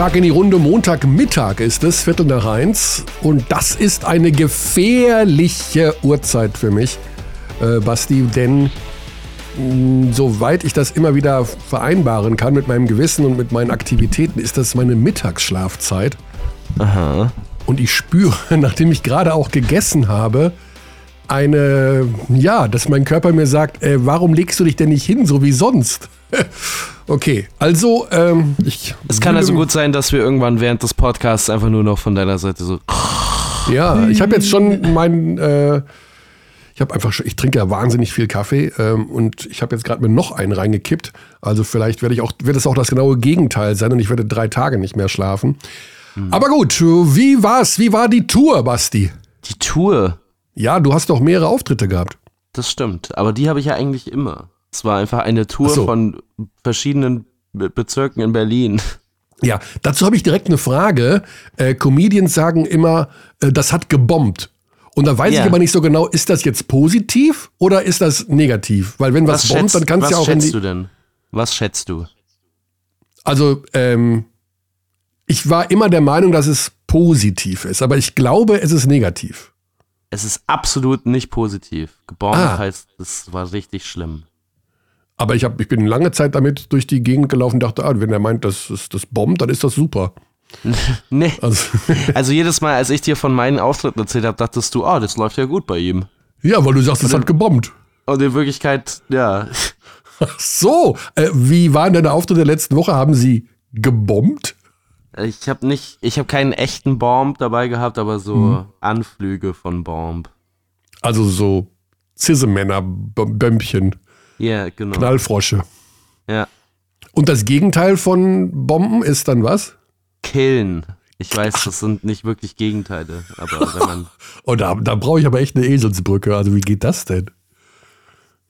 Tag in die Runde. Montagmittag ist es, Viertel nach eins. Und das ist eine gefährliche Uhrzeit für mich, äh, Basti, denn mh, soweit ich das immer wieder vereinbaren kann mit meinem Gewissen und mit meinen Aktivitäten, ist das meine Mittagsschlafzeit. Aha. Und ich spüre, nachdem ich gerade auch gegessen habe, eine, ja, dass mein Körper mir sagt, äh, warum legst du dich denn nicht hin, so wie sonst? okay, also, ähm, ich. Es kann also gut sein, dass wir irgendwann während des Podcasts einfach nur noch von deiner Seite so. Ja, ich habe jetzt schon meinen, äh, ich habe einfach, schon, ich trinke ja wahnsinnig viel Kaffee ähm, und ich habe jetzt gerade mir noch einen reingekippt. Also vielleicht werde ich auch, wird es auch das genaue Gegenteil sein und ich werde drei Tage nicht mehr schlafen. Aber gut, wie war's? Wie war die Tour, Basti? Die Tour. Ja, du hast doch mehrere Auftritte gehabt. Das stimmt. Aber die habe ich ja eigentlich immer. Es war einfach eine Tour so. von verschiedenen Be Bezirken in Berlin. Ja, dazu habe ich direkt eine Frage. Äh, Comedians sagen immer, äh, das hat gebombt. Und da weiß Ja. ich aber nicht so genau, ist das jetzt positiv oder ist das negativ? Weil wenn was, bombt, dann kannst was du ja auch in schätzt du denn? Was schätzt du? Also, ähm, ich war immer der Meinung, dass es positiv ist, aber ich glaube, es ist negativ. Es ist absolut nicht positiv. Gebombt Ah. heißt, es war richtig schlimm. Aber ich, hab, ich bin lange Zeit damit durch die Gegend gelaufen und dachte, ah, wenn er meint, das ist das bombt, dann ist das super. Nee. Also, Also jedes Mal, als ich dir von meinen Auftritten erzählt habe, dachtest du, ah, das läuft ja gut bei ihm. ja, weil du sagst, es hat gebombt. Und in Wirklichkeit, ja, Ach so, äh, wie waren denn der Auftritt der letzten Woche? Haben sie gebombt? ich habe nicht, ich habe keinen echten Bomb dabei gehabt, aber so Mhm. Anflüge von Bomb. Also so Zissemänner-Bömpchen, Ja, genau. Knallfrosche. Ja. Und das Gegenteil von Bomben ist dann was? Killen. Ich weiß, das sind nicht wirklich Gegenteile, aber wenn man. Oh, da, da brauche ich aber echt eine Eselsbrücke. Also wie geht das denn?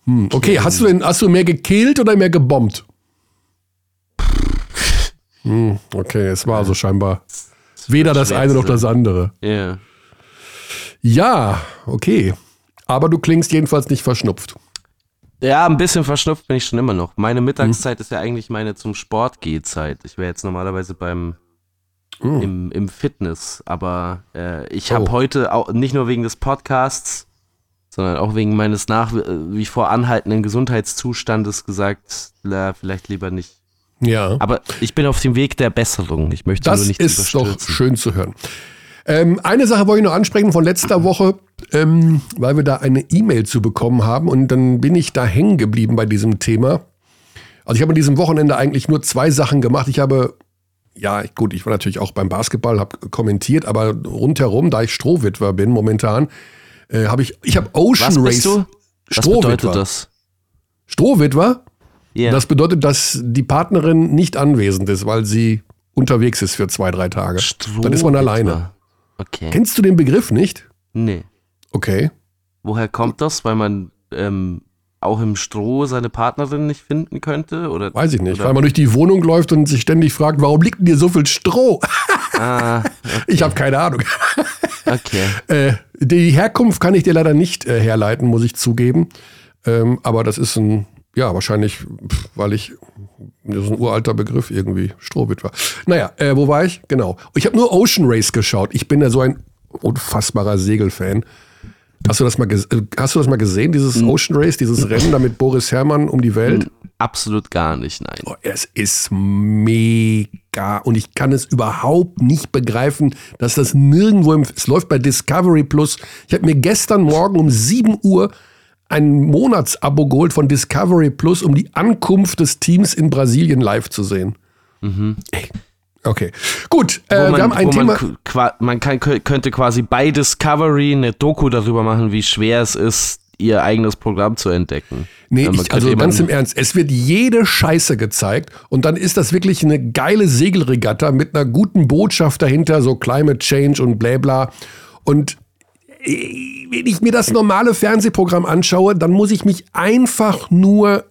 Hm, okay, hast du denn hast du mehr gekillt oder mehr gebombt? Hm, okay, es war also scheinbar weder das eine noch das andere. Ja. Ja, okay. Aber du klingst jedenfalls nicht verschnupft. Ja, ein bisschen verschnupft bin ich schon immer noch. Meine Mittagszeit Hm. ist ja eigentlich meine zum Sport Gehzeit. Ich wäre jetzt normalerweise beim Hm. im, im Fitness, aber äh, ich habe Oh. heute auch nicht nur wegen des Podcasts, sondern auch wegen meines nach äh, wie vor anhaltenden Gesundheitszustandes gesagt, na, vielleicht lieber nicht. Ja. Aber ich bin auf dem Weg der Besserung. Ich möchte Das nur nicht ist doch schön zu hören. Ähm, eine Sache wollte ich noch ansprechen von letzter Woche, ähm, weil wir da eine E-Mail zu bekommen haben und dann bin ich da hängen geblieben bei diesem Thema. Also ich habe an diesem Wochenende eigentlich nur zwei Sachen gemacht. Ich habe, ja gut, ich war natürlich auch beim Basketball, habe kommentiert, aber rundherum, da ich Strohwitwer bin momentan, äh, habe ich, ich habe Ocean Was Race. bist du? Was Strohwitwer. bedeutet das? Strohwitwer? Ja. Das bedeutet, dass die Partnerin nicht anwesend ist, weil sie unterwegs ist für zwei, drei Tage. Dann ist man alleine. Okay. Kennst du den Begriff nicht? Nee. Okay. Woher kommt das? Weil man ähm, auch im Stroh seine Partnerin nicht finden könnte? Oder, Weiß ich nicht. Oder? Weil man durch die Wohnung läuft und sich ständig fragt, warum liegt denn hier so viel Stroh? Ah, Ich habe keine Ahnung. okay. Äh, die Herkunft kann ich dir leider nicht äh, herleiten, muss ich zugeben. Ähm, aber das ist ein, ja, wahrscheinlich, pf, weil ich, das ist ein uralter Begriff irgendwie, Strohwitwer. Naja, äh, wo war ich? Genau. Ich habe nur Ocean Race geschaut. Ich bin ja so ein unfassbarer Segelfan. Hast du das mal, äh, hast du das mal gesehen, dieses Ocean Race, dieses Rennen da mit Boris Herrmann um die Welt? Absolut gar nicht, nein. Oh, es ist mega und ich kann es überhaupt nicht begreifen, dass das nirgendwo im, es läuft bei Discovery Plus. Ich habe mir gestern Morgen um 7 Uhr ein Monatsabo geholt von Discovery Plus, um die Ankunft des Teams in Brasilien live zu sehen. Ey. Okay, gut. Äh, Mhm. Man, wir haben ein Thema. man, man kann, könnte quasi bei Discovery eine Doku darüber machen, wie schwer es ist, ihr eigenes Programm zu entdecken. Nee, man ich, also ganz im Ernst, es wird jede Scheiße gezeigt und dann ist das wirklich eine geile Segelregatta mit einer guten Botschaft dahinter, so Climate Change und bla bla. Und wenn ich mir das normale Fernsehprogramm anschaue, dann muss ich mich einfach nur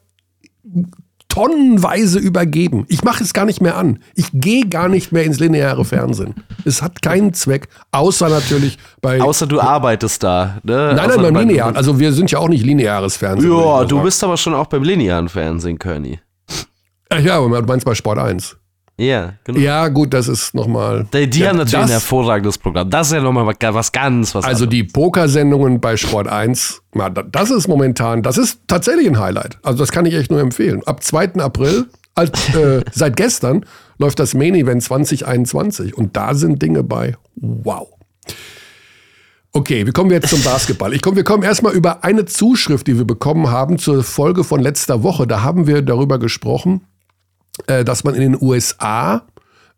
tonnenweise übergeben. Ich mache es gar nicht mehr an. Ich gehe gar nicht mehr ins lineare Fernsehen. Es hat keinen Zweck, außer natürlich bei... Außer du arbeitest da. Ne? nein, nein, Außer beim bei- linearen. Also wir sind ja auch nicht lineares Fernsehen. Ja, du bist aber schon auch beim linearen Fernsehen, Körny. Ja, aber du meinst bei Sport 1. Ja, genau. Ja, gut, das ist nochmal. Die, die ja, haben natürlich das, ein hervorragendes Programm. Das ist ja nochmal was ganz was Also anderes. die Pokersendungen bei Sport 1, das ist momentan, das ist tatsächlich ein Highlight. Also das kann ich echt nur empfehlen. Ab 2. April, als, äh, seit gestern, läuft das Main Event 2021 und da sind Dinge bei. Wow. Okay, wir kommen jetzt zum Basketball. Ich komm, wir kommen erstmal über eine Zuschrift, die wir bekommen haben zur Folge von letzter Woche. Da haben wir darüber gesprochen, äh, dass man in den USA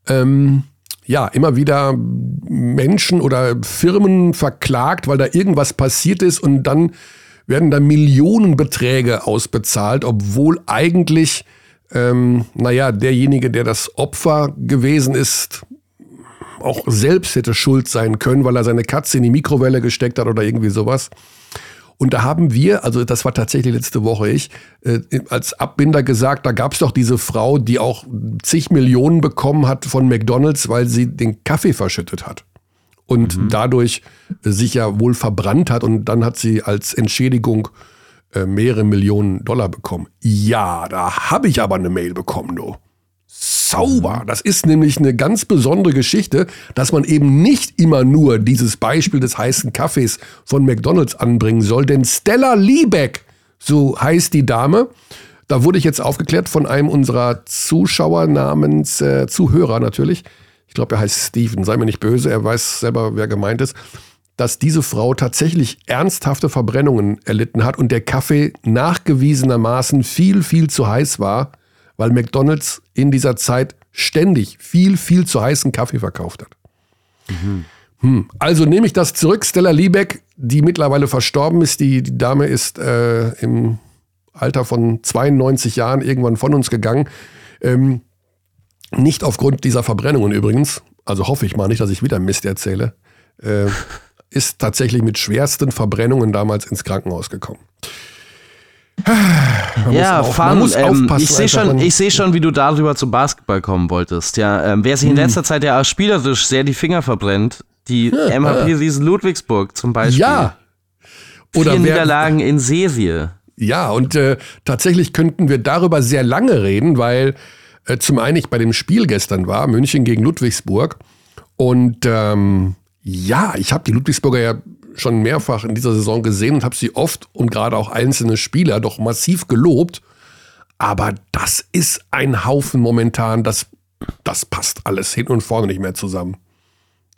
ähm, ja immer wieder Menschen oder Firmen verklagt, weil da irgendwas passiert ist und dann werden da Millionenbeträge ausbezahlt, obwohl eigentlich, ähm, naja, derjenige, der das Opfer gewesen ist, auch selbst hätte schuld sein können, weil er seine Katze in die Mikrowelle gesteckt hat oder irgendwie sowas. Und da haben wir, also das war tatsächlich letzte Woche ich, äh, als Abbinder gesagt, da gab es doch diese Frau, die auch zig Millionen bekommen hat von McDonald's, weil sie den Kaffee verschüttet hat. Und mhm. dadurch sich ja wohl verbrannt hat und dann hat sie als Entschädigung äh, mehrere Millionen Dollar bekommen. Ja, da habe ich aber eine Mail bekommen, du sauber. Das ist nämlich eine ganz besondere Geschichte, dass man eben nicht immer nur dieses Beispiel des heißen Kaffees von McDonald's anbringen soll, denn Stella Liebeck, so heißt die Dame, da wurde ich jetzt aufgeklärt von einem unserer Zuschauer namens äh, Zuhörer natürlich. Ich glaube, er heißt Steven, sei mir nicht böse, er weiß selber, wer gemeint ist dass diese Frau tatsächlich ernsthafte Verbrennungen erlitten hat und der Kaffee nachgewiesenermaßen viel, viel zu heiß war weil McDonald's in dieser Zeit ständig viel, viel zu heißen Kaffee verkauft hat. Mhm. Hm. Also nehme ich das zurück. Stella Liebeck, die mittlerweile verstorben ist, die, die Dame ist äh, im Alter von 92 Jahren irgendwann von uns gegangen. Ähm, nicht aufgrund dieser Verbrennungen übrigens, also hoffe ich mal nicht, dass ich wieder Mist erzähle, äh, ist tatsächlich mit schwersten Verbrennungen damals ins Krankenhaus gekommen. Man ja, muss fun. Muss ähm, ich sehe schon, ich seh schon, wie du darüber zum Basketball kommen wolltest. Ja, ähm, wer sich in hm. letzter Zeit ja spielerisch sehr die Finger verbrennt, die ja, MHP ja. Riesen Ludwigsburg zum Beispiel. Ja. Oder Vier wer, Niederlagen in Serie. Ja, und äh, tatsächlich könnten wir darüber sehr lange reden, weil äh, zum einen ich bei dem Spiel gestern war, München gegen Ludwigsburg. Und ähm, ja, ich habe die Ludwigsburger ja schon mehrfach in dieser Saison gesehen und habe sie oft und gerade auch einzelne Spieler doch massiv gelobt. Aber das ist ein Haufen momentan, das, das passt alles hin und vorne nicht mehr zusammen.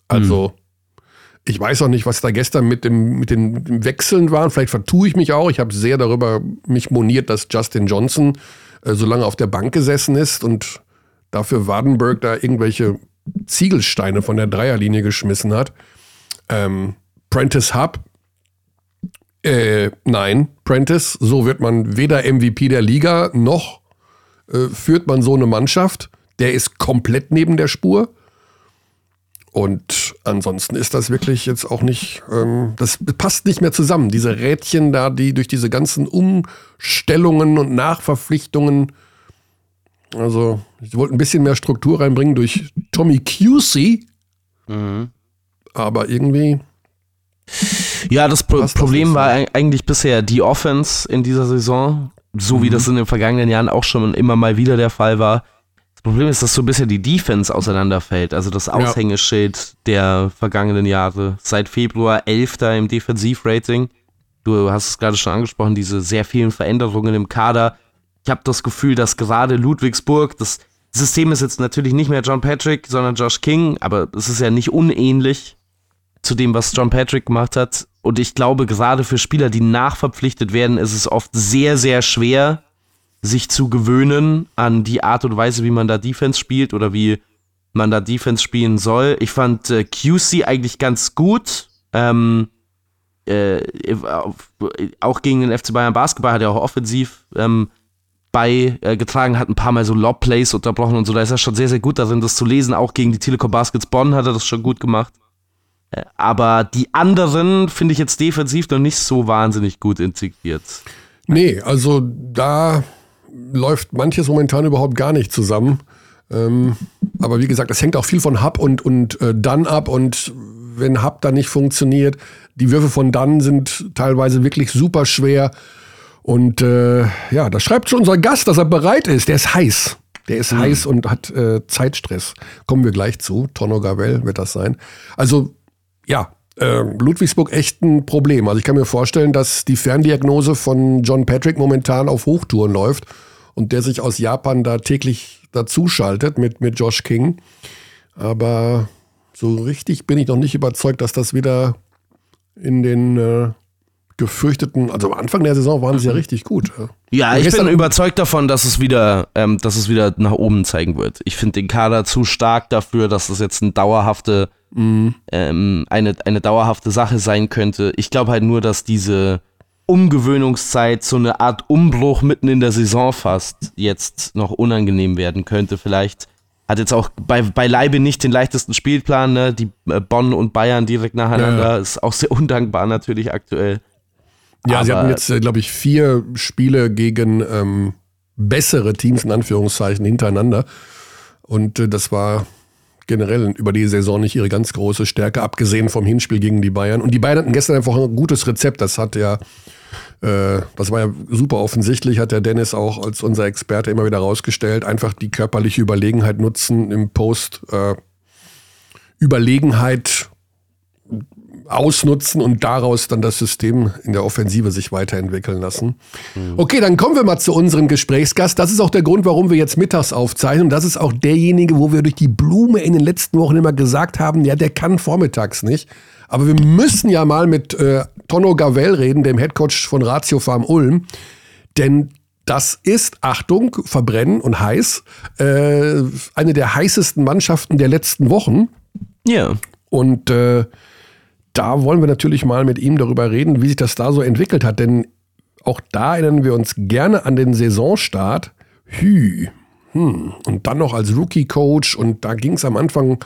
Also, mhm. ich weiß auch nicht, was da gestern mit, dem, mit den Wechseln waren. Vielleicht vertue ich mich auch. Ich habe sehr darüber mich moniert, dass Justin Johnson äh, so lange auf der Bank gesessen ist und dafür Wadenberg da irgendwelche Ziegelsteine von der Dreierlinie geschmissen hat. Ähm, Prentice Hub. Äh, nein, Prentice, so wird man weder MVP der Liga noch äh, führt man so eine Mannschaft. Der ist komplett neben der Spur. Und ansonsten ist das wirklich jetzt auch nicht, ähm, das passt nicht mehr zusammen. Diese Rädchen da, die durch diese ganzen Umstellungen und Nachverpflichtungen, also ich wollte ein bisschen mehr Struktur reinbringen durch Tommy Cusey, mhm. aber irgendwie ja, das Pro Problem war eigentlich bisher die Offense in dieser Saison, so mhm. wie das in den vergangenen Jahren auch schon immer mal wieder der Fall war. Das Problem ist, dass so ein bisschen die Defense auseinanderfällt, also das Aushängeschild ja. der vergangenen Jahre. Seit Februar 11. im Defensivrating. Du hast es gerade schon angesprochen, diese sehr vielen Veränderungen im Kader. Ich habe das Gefühl, dass gerade Ludwigsburg, das System ist jetzt natürlich nicht mehr John Patrick, sondern Josh King, aber es ist ja nicht unähnlich zu dem, was John Patrick gemacht hat. Und ich glaube, gerade für Spieler, die nachverpflichtet werden, ist es oft sehr, sehr schwer, sich zu gewöhnen an die Art und Weise, wie man da Defense spielt oder wie man da Defense spielen soll. Ich fand äh, QC eigentlich ganz gut. Ähm, äh, auch gegen den FC Bayern Basketball hat er auch offensiv ähm, beigetragen, hat ein paar Mal so Lob-Plays unterbrochen und so. Da ist er schon sehr, sehr gut darin, das zu lesen. Auch gegen die Telekom Baskets Bonn hat er das schon gut gemacht. Aber die anderen finde ich jetzt defensiv noch nicht so wahnsinnig gut integriert. Nee, also da läuft manches momentan überhaupt gar nicht zusammen. Ähm, aber wie gesagt, es hängt auch viel von Hub und, und äh, Dann ab. Und wenn Hub dann nicht funktioniert, die Würfe von Dann sind teilweise wirklich super schwer. Und äh, ja, da schreibt schon unser Gast, dass er bereit ist. Der ist heiß. Der ist mhm. heiß und hat äh, Zeitstress. Kommen wir gleich zu. Tono Gavel wird das sein. Also, ja, äh, Ludwigsburg echt ein Problem. Also ich kann mir vorstellen, dass die Ferndiagnose von John Patrick momentan auf Hochtouren läuft und der sich aus Japan da täglich dazuschaltet mit, mit Josh King. Aber so richtig bin ich noch nicht überzeugt, dass das wieder in den äh, gefürchteten, also am Anfang der Saison waren sie ja mhm. richtig gut. Ja, ich bin überzeugt davon, dass es wieder, ähm, dass es wieder nach oben zeigen wird. Ich finde den Kader zu stark dafür, dass es jetzt eine dauerhafte, mhm. ähm, eine, eine dauerhafte Sache sein könnte. Ich glaube halt nur, dass diese Umgewöhnungszeit, so eine Art Umbruch mitten in der Saison fast, jetzt noch unangenehm werden könnte. Vielleicht hat jetzt auch bei, beileibe nicht den leichtesten Spielplan, ne? Die äh, Bonn und Bayern direkt nacheinander ja. ist auch sehr undankbar natürlich aktuell. Ja, Aber sie hatten jetzt, äh, glaube ich, vier Spiele gegen ähm, bessere Teams in Anführungszeichen hintereinander. Und äh, das war generell über die Saison nicht ihre ganz große Stärke, abgesehen vom Hinspiel gegen die Bayern. Und die Bayern hatten gestern einfach ein gutes Rezept. Das hat ja, äh, das war ja super offensichtlich, hat der Dennis auch als unser Experte immer wieder rausgestellt. Einfach die körperliche Überlegenheit nutzen im Post. Äh, Überlegenheit ausnutzen und daraus dann das System in der Offensive sich weiterentwickeln lassen. Mhm. Okay, dann kommen wir mal zu unserem Gesprächsgast. Das ist auch der Grund, warum wir jetzt mittags aufzeichnen. Das ist auch derjenige, wo wir durch die Blume in den letzten Wochen immer gesagt haben, ja, der kann vormittags nicht. Aber wir müssen ja mal mit äh, Tonno Gavel reden, dem Headcoach von Ratio Farm Ulm. Denn das ist, Achtung, verbrennen und heiß, äh, eine der heißesten Mannschaften der letzten Wochen. Ja. Und äh, da wollen wir natürlich mal mit ihm darüber reden, wie sich das da so entwickelt hat. Denn auch da erinnern wir uns gerne an den Saisonstart. Hü. Hm. Und dann noch als Rookie-Coach. Und da ging es am Anfang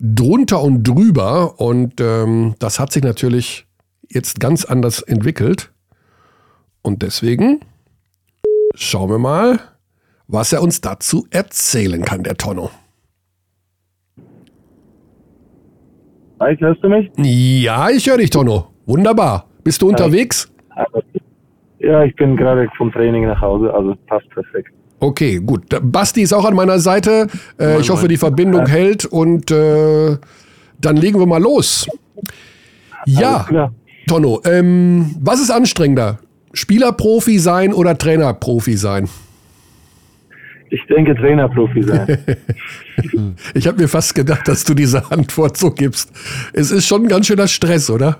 drunter und drüber. Und ähm, das hat sich natürlich jetzt ganz anders entwickelt. Und deswegen schauen wir mal, was er uns dazu erzählen kann, der Tonno. Hi, hörst du mich? Ja, ich höre dich, Tonno. Wunderbar. Bist du unterwegs? Ja, ich bin gerade vom Training nach Hause, also passt perfekt. Okay, gut. Basti ist auch an meiner Seite. Äh, ich hoffe, die Verbindung ja. hält und äh, dann legen wir mal los. Ja, Tonno, ähm, was ist anstrengender? Spielerprofi sein oder Trainerprofi sein? Ich denke Trainerprofi sein. ich habe mir fast gedacht, dass du diese Antwort so gibst. Es ist schon ein ganz schöner Stress, oder?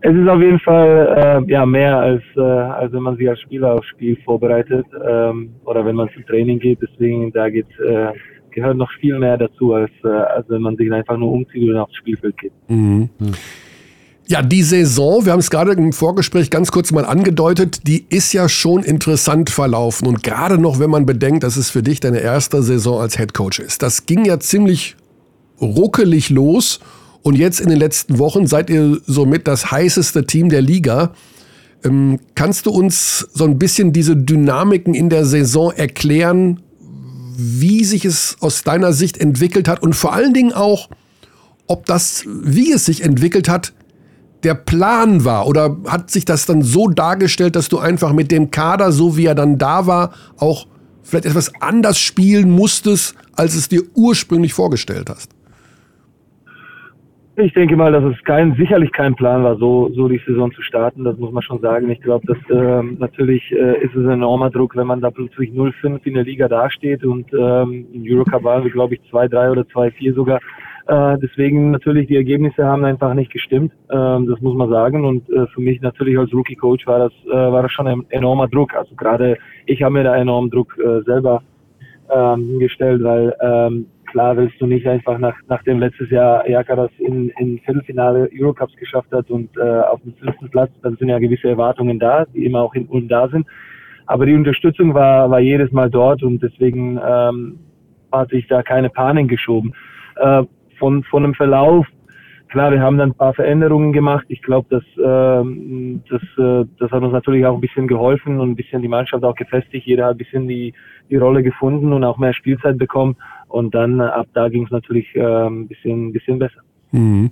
Es ist auf jeden Fall äh, ja mehr als äh, als wenn man sich als Spieler aufs Spiel vorbereitet ähm, oder wenn man zum Training geht. Deswegen da geht, äh, gehört noch viel mehr dazu als äh, als wenn man sich einfach nur umzieht und aufs Spielfeld geht. Mhm. Ja, die Saison, wir haben es gerade im Vorgespräch ganz kurz mal angedeutet, die ist ja schon interessant verlaufen. Und gerade noch, wenn man bedenkt, dass es für dich deine erste Saison als Head Coach ist. Das ging ja ziemlich ruckelig los. Und jetzt in den letzten Wochen seid ihr somit das heißeste Team der Liga. Ähm, kannst du uns so ein bisschen diese Dynamiken in der Saison erklären, wie sich es aus deiner Sicht entwickelt hat und vor allen Dingen auch, ob das, wie es sich entwickelt hat, der Plan war? Oder hat sich das dann so dargestellt, dass du einfach mit dem Kader, so wie er dann da war, auch vielleicht etwas anders spielen musstest, als es dir ursprünglich vorgestellt hast? Ich denke mal, dass es kein, sicherlich kein Plan war, so, so die Saison zu starten. Das muss man schon sagen. Ich glaube, dass äh, natürlich äh, ist es ein enormer Druck, wenn man da plötzlich 0-5 in der Liga dasteht und ähm, im Eurocup waren wir, glaube ich, 2-3 oder 2-4 sogar. Äh, deswegen natürlich die Ergebnisse haben einfach nicht gestimmt. Ähm, das muss man sagen. Und äh, für mich natürlich als Rookie Coach war das äh, war das schon ein enormer Druck. Also gerade ich habe mir da enormen Druck äh, selber ähm, gestellt, weil ähm, klar willst du nicht einfach nach nachdem letztes Jahr Jaka das in, in Viertelfinale Eurocups geschafft hat und äh, auf dem fünften Platz, dann sind ja gewisse Erwartungen da, die immer auch in und da sind. Aber die Unterstützung war war jedes Mal dort und deswegen ähm, hat sich da keine Panik geschoben. Äh, von, von dem Verlauf. Klar, wir haben dann ein paar Veränderungen gemacht. Ich glaube, das, äh, das, äh, das hat uns natürlich auch ein bisschen geholfen und ein bisschen die Mannschaft auch gefestigt. Jeder hat ein bisschen die, die Rolle gefunden und auch mehr Spielzeit bekommen. Und dann ab da ging es natürlich äh, ein bisschen, bisschen besser. Mhm.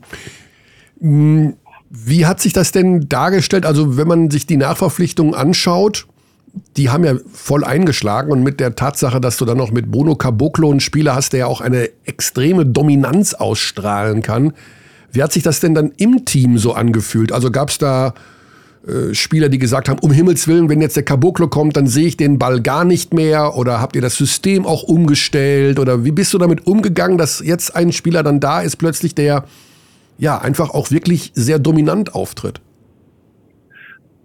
Wie hat sich das denn dargestellt? Also wenn man sich die Nachverpflichtungen anschaut, die haben ja voll eingeschlagen und mit der Tatsache, dass du dann noch mit Bruno Caboclo einen Spieler hast, der ja auch eine extreme Dominanz ausstrahlen kann. Wie hat sich das denn dann im Team so angefühlt? Also gab es da äh, Spieler, die gesagt haben, um Himmels Willen, wenn jetzt der Caboclo kommt, dann sehe ich den Ball gar nicht mehr? Oder habt ihr das System auch umgestellt? Oder wie bist du damit umgegangen, dass jetzt ein Spieler dann da ist, plötzlich der ja einfach auch wirklich sehr dominant auftritt?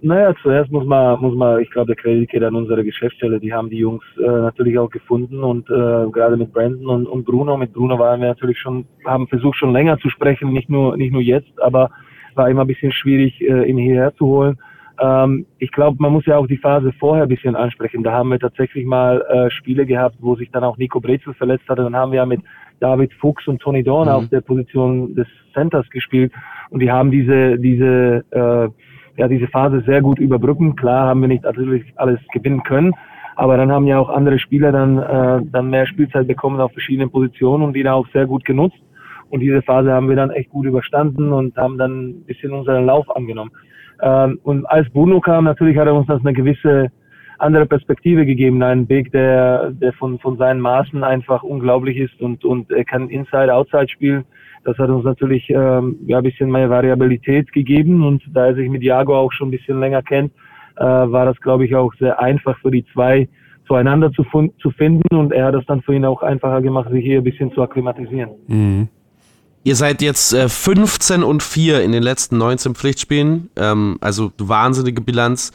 Naja, zuerst muss man, muss man, ich glaube, der Kredit geht an unsere Geschäftsstelle. Die haben die Jungs äh, natürlich auch gefunden und äh, gerade mit Brandon und, und Bruno. Mit Bruno waren wir natürlich schon, haben versucht schon länger zu sprechen, nicht nur, nicht nur jetzt, aber war immer ein bisschen schwierig, äh, ihn hierher zu holen. Ähm, ich glaube, man muss ja auch die Phase vorher ein bisschen ansprechen. Da haben wir tatsächlich mal äh, Spiele gehabt, wo sich dann auch Nico Brezel verletzt hatte. Dann haben wir ja mit David Fuchs und Tony Dorn mhm. auf der Position des Centers gespielt und die haben diese, diese äh, ja, diese Phase sehr gut überbrücken. Klar haben wir nicht natürlich alles gewinnen können, aber dann haben ja auch andere Spieler dann, äh, dann mehr Spielzeit bekommen auf verschiedenen Positionen und die da auch sehr gut genutzt. Und diese Phase haben wir dann echt gut überstanden und haben dann ein bisschen unseren Lauf angenommen. Ähm, und als Bruno kam, natürlich hat er uns das eine gewisse andere Perspektive gegeben, einen Weg, der, der von, von seinen Maßen einfach unglaublich ist und, und er kann Inside, Outside spielen. Das hat uns natürlich ähm, ja, ein bisschen mehr Variabilität gegeben und da er sich mit Jago auch schon ein bisschen länger kennt, äh, war das, glaube ich, auch sehr einfach für die zwei zueinander zu, zu finden und er hat es dann für ihn auch einfacher gemacht, sich hier ein bisschen zu akklimatisieren. Mhm. Ihr seid jetzt äh, 15 und 4 in den letzten 19 Pflichtspielen, ähm, also wahnsinnige Bilanz.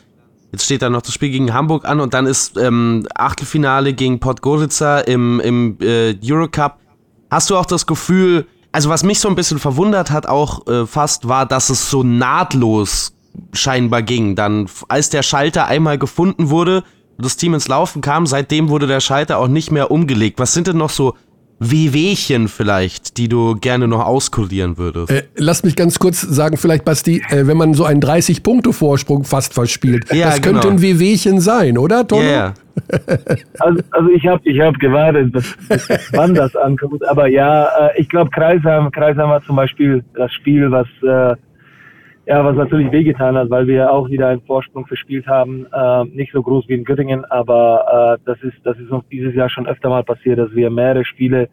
Jetzt steht da noch das Spiel gegen Hamburg an und dann ist ähm, Achtelfinale gegen Podgorica im, im äh, Eurocup. Hast du auch das Gefühl, also was mich so ein bisschen verwundert hat auch äh, fast, war, dass es so nahtlos scheinbar ging. Dann, als der Schalter einmal gefunden wurde das Team ins Laufen kam, seitdem wurde der Schalter auch nicht mehr umgelegt. Was sind denn noch so Wehwehchen vielleicht, die du gerne noch auskurieren würdest? Äh, lass mich ganz kurz sagen, vielleicht, Basti, äh, wenn man so einen 30-Punkte-Vorsprung fast verspielt, ja, das genau. könnte ein Wehwehchen sein, oder, Tono? Yeah. also, also ich habe ich hab gewartet, bis, bis wann das ankommt. Aber ja, äh, ich glaube, Kreisheim, Kreisheim war zum Beispiel das Spiel, was äh, ja, was natürlich wehgetan hat, weil wir auch wieder einen Vorsprung verspielt haben. Äh, nicht so groß wie in Göttingen, aber äh, das ist das ist uns dieses Jahr schon öfter mal passiert, dass wir mehrere Spiele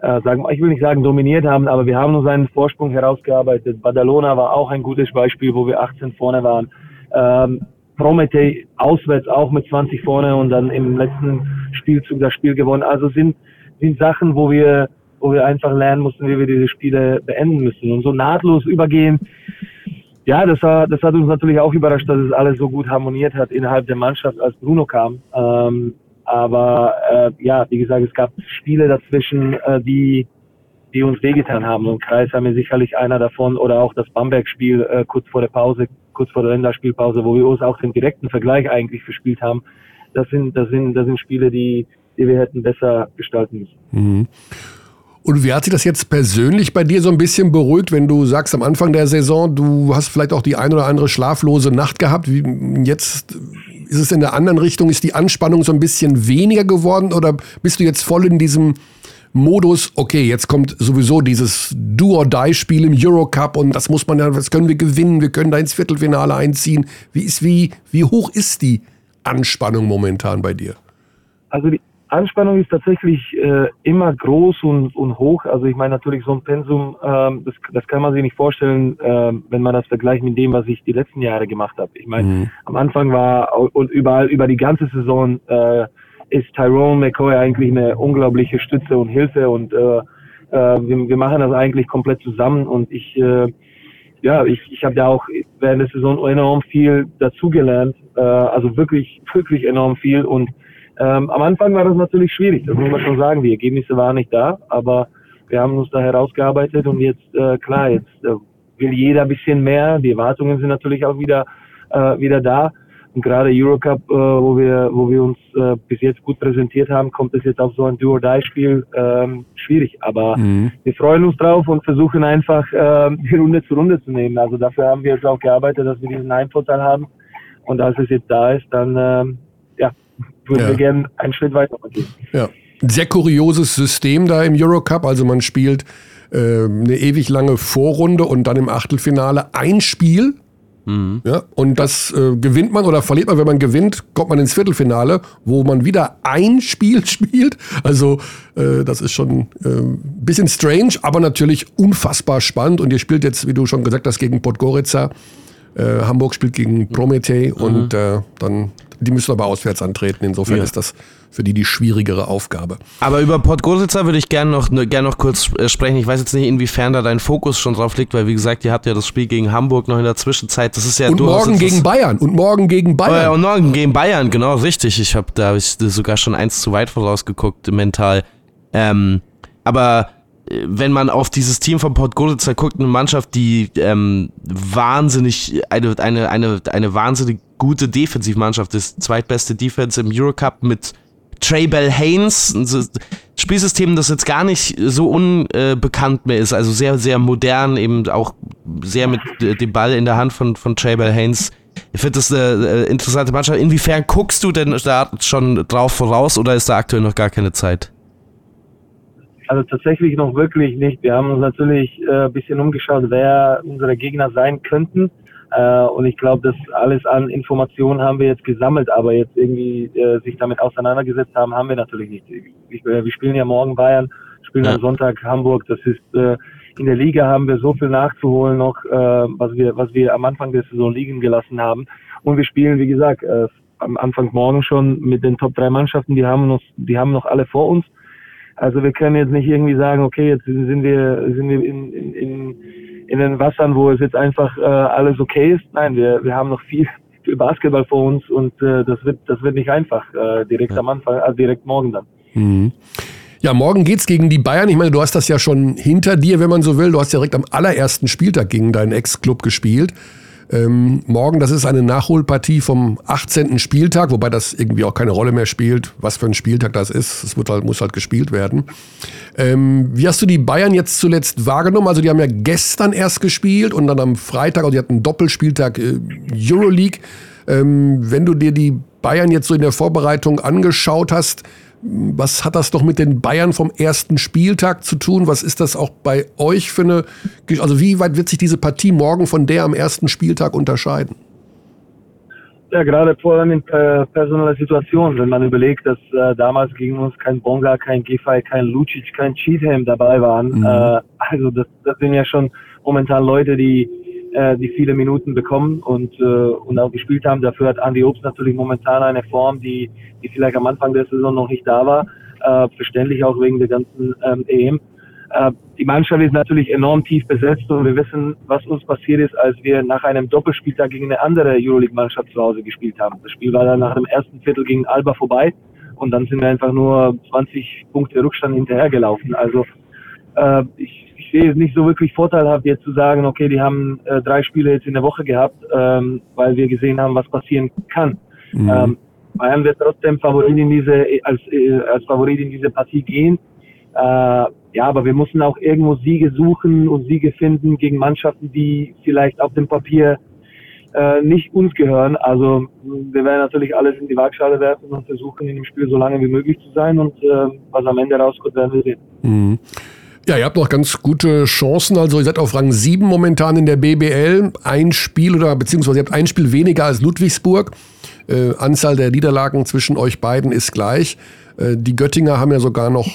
äh, sagen, ich will nicht sagen dominiert haben, aber wir haben uns einen Vorsprung herausgearbeitet. Badalona war auch ein gutes Beispiel, wo wir 18 vorne waren. Ähm, Prometei auswärts auch mit 20 vorne und dann im letzten Spielzug das Spiel gewonnen. Also sind sind Sachen, wo wir wo wir einfach lernen mussten, wie wir diese Spiele beenden müssen und so nahtlos übergehen ja, das, war, das hat uns natürlich auch überrascht, dass es alles so gut harmoniert hat innerhalb der Mannschaft, als Bruno kam. Ähm, aber äh, ja, wie gesagt, es gab Spiele dazwischen, äh, die, die uns wehgetan haben. Und Kreis haben wir sicherlich einer davon oder auch das Bamberg-Spiel äh, kurz vor der Pause, kurz vor der Länderspielpause, wo wir uns auch den direkten Vergleich eigentlich verspielt haben. Das sind, das sind, das sind Spiele, die, die wir hätten besser gestalten müssen. Mhm. Und wie hat sich das jetzt persönlich bei dir so ein bisschen beruhigt, wenn du sagst am Anfang der Saison, du hast vielleicht auch die ein oder andere schlaflose Nacht gehabt? Wie, jetzt ist es in der anderen Richtung, ist die Anspannung so ein bisschen weniger geworden oder bist du jetzt voll in diesem Modus, okay, jetzt kommt sowieso dieses Do-or-Die-Spiel im Eurocup und das muss man ja, das können wir gewinnen, wir können da ins Viertelfinale einziehen. Wie, ist, wie, wie hoch ist die Anspannung momentan bei dir? Also die, Anspannung ist tatsächlich äh, immer groß und, und hoch. Also ich meine natürlich so ein Pensum, ähm, das, das kann man sich nicht vorstellen, äh, wenn man das vergleicht mit dem, was ich die letzten Jahre gemacht habe. Ich meine, mhm. am Anfang war und überall über die ganze Saison äh, ist Tyrone McCoy eigentlich eine unglaubliche Stütze und Hilfe und äh, äh, wir, wir machen das eigentlich komplett zusammen und ich äh, ja, ich, ich habe ja auch während der Saison enorm viel dazugelernt, äh, also wirklich, wirklich enorm viel und ähm, am Anfang war das natürlich schwierig, das muss man schon sagen. Die Ergebnisse waren nicht da, aber wir haben uns da herausgearbeitet und jetzt, äh, klar, jetzt äh, will jeder ein bisschen mehr. Die Erwartungen sind natürlich auch wieder, äh, wieder da. Und gerade Eurocup, äh, wo wir, wo wir uns äh, bis jetzt gut präsentiert haben, kommt es jetzt auf so ein Do-or-Die-Spiel ähm, schwierig. Aber mhm. wir freuen uns drauf und versuchen einfach äh, die Runde zu Runde zu nehmen. Also dafür haben wir jetzt auch gearbeitet, dass wir diesen Heimvorteil haben. Und als es jetzt da ist, dann ähm, würden ja. wir gerne einen Schritt weiter gehen. Ja. Ein sehr kurioses System da im Eurocup. Also man spielt äh, eine ewig lange Vorrunde und dann im Achtelfinale ein Spiel. Mhm. Ja, und das äh, gewinnt man oder verliert man, wenn man gewinnt, kommt man ins Viertelfinale, wo man wieder ein Spiel spielt. Also äh, das ist schon äh, ein bisschen strange, aber natürlich unfassbar spannend. Und ihr spielt jetzt, wie du schon gesagt hast, gegen Podgorica. Äh, Hamburg spielt gegen Prometei mhm. und äh, dann die müssen aber auswärts antreten. Insofern ja. ist das für die die schwierigere Aufgabe. Aber über Podgorica würde ich gerne noch, gern noch kurz äh, sprechen. Ich weiß jetzt nicht, inwiefern da dein Fokus schon drauf liegt, weil wie gesagt, ihr habt ja das Spiel gegen Hamburg noch in der Zwischenzeit. Das ist ja und morgen gegen Bayern und morgen gegen Bayern. Oh und morgen gegen Bayern, genau richtig. Ich habe da hab ich sogar schon eins zu weit vorausgeguckt mental. Ähm, aber wenn man auf dieses Team von Podgorica guckt, eine Mannschaft, die ähm, wahnsinnig, eine, eine, eine, eine wahnsinnig gute Defensivmannschaft ist, zweitbeste Defense im Eurocup mit Trey Bell Haynes, Spielsystem, das jetzt gar nicht so unbekannt mehr ist, also sehr, sehr modern, eben auch sehr mit dem Ball in der Hand von, von Trey Bell Haynes. Ich finde das eine interessante Mannschaft. Inwiefern guckst du denn da schon drauf voraus oder ist da aktuell noch gar keine Zeit? Also tatsächlich noch wirklich nicht. Wir haben uns natürlich äh, ein bisschen umgeschaut, wer unsere Gegner sein könnten. Äh, und ich glaube, das alles an Informationen haben wir jetzt gesammelt, aber jetzt irgendwie äh, sich damit auseinandergesetzt haben, haben wir natürlich nicht. Ich, äh, wir spielen ja morgen Bayern, spielen ja. am Sonntag Hamburg. Das ist äh, in der Liga haben wir so viel nachzuholen noch, äh, was wir was wir am Anfang der Saison liegen gelassen haben. Und wir spielen, wie gesagt, äh, am Anfang morgen schon mit den Top drei Mannschaften. Die haben noch, die haben noch alle vor uns. Also wir können jetzt nicht irgendwie sagen, okay, jetzt sind wir, sind wir in, in, in, in den Wassern, wo es jetzt einfach äh, alles okay ist. Nein, wir, wir haben noch viel, viel Basketball vor uns und äh, das wird, das wird nicht einfach, äh, direkt ja. am Anfang, also direkt morgen dann. Mhm. Ja, morgen geht's gegen die Bayern. Ich meine, du hast das ja schon hinter dir, wenn man so will. Du hast ja direkt am allerersten Spieltag gegen deinen Ex-Club gespielt. Ähm, morgen, das ist eine Nachholpartie vom 18. Spieltag, wobei das irgendwie auch keine Rolle mehr spielt, was für ein Spieltag das ist. Es halt, muss halt gespielt werden. Ähm, wie hast du die Bayern jetzt zuletzt wahrgenommen? Also die haben ja gestern erst gespielt und dann am Freitag, also die hatten einen Doppelspieltag äh, Euroleague. Ähm, wenn du dir die Bayern jetzt so in der Vorbereitung angeschaut hast, was hat das doch mit den Bayern vom ersten Spieltag zu tun? Was ist das auch bei euch für eine, also wie weit wird sich diese Partie morgen von der am ersten Spieltag unterscheiden? Ja, gerade vor allem in äh, personeller Situation, wenn man überlegt, dass äh, damals gegen uns kein Bonga, kein Giffey, kein Lucic, kein Cheatham dabei waren. Mhm. Äh, also das, das sind ja schon momentan Leute, die äh, die viele Minuten bekommen und, äh, und auch gespielt haben. Dafür hat Andy Obst natürlich momentan eine Form, die, die vielleicht am Anfang der Saison noch nicht da war. Äh, verständlich auch wegen der ganzen ähm, EM. Äh, die Mannschaft ist natürlich enorm tief besetzt und wir wissen, was uns passiert ist, als wir nach einem Doppelspieltag gegen eine andere Euroleague-Mannschaft zu Hause gespielt haben. Das Spiel war dann nach dem ersten Viertel gegen Alba vorbei und dann sind wir einfach nur 20 Punkte Rückstand hinterhergelaufen. Also äh, ich ich sehe es nicht so wirklich vorteilhaft, jetzt zu sagen, okay, die haben äh, drei Spiele jetzt in der Woche gehabt, ähm, weil wir gesehen haben, was passieren kann. Mhm. Ähm, Bayern wird trotzdem Favorit in diese, als, äh, als Favorit in diese Partie gehen. Äh, ja, aber wir müssen auch irgendwo Siege suchen und Siege finden gegen Mannschaften, die vielleicht auf dem Papier äh, nicht uns gehören. Also wir werden natürlich alles in die Waagschale werfen und versuchen, in dem Spiel so lange wie möglich zu sein und äh, was am Ende rauskommt, werden wir sehen. Mhm. Ja, ihr habt noch ganz gute Chancen. Also ihr seid auf Rang 7 momentan in der BBL. Ein Spiel oder beziehungsweise ihr habt ein Spiel weniger als Ludwigsburg. Äh, Anzahl der Niederlagen zwischen euch beiden ist gleich. Äh, die Göttinger haben ja sogar noch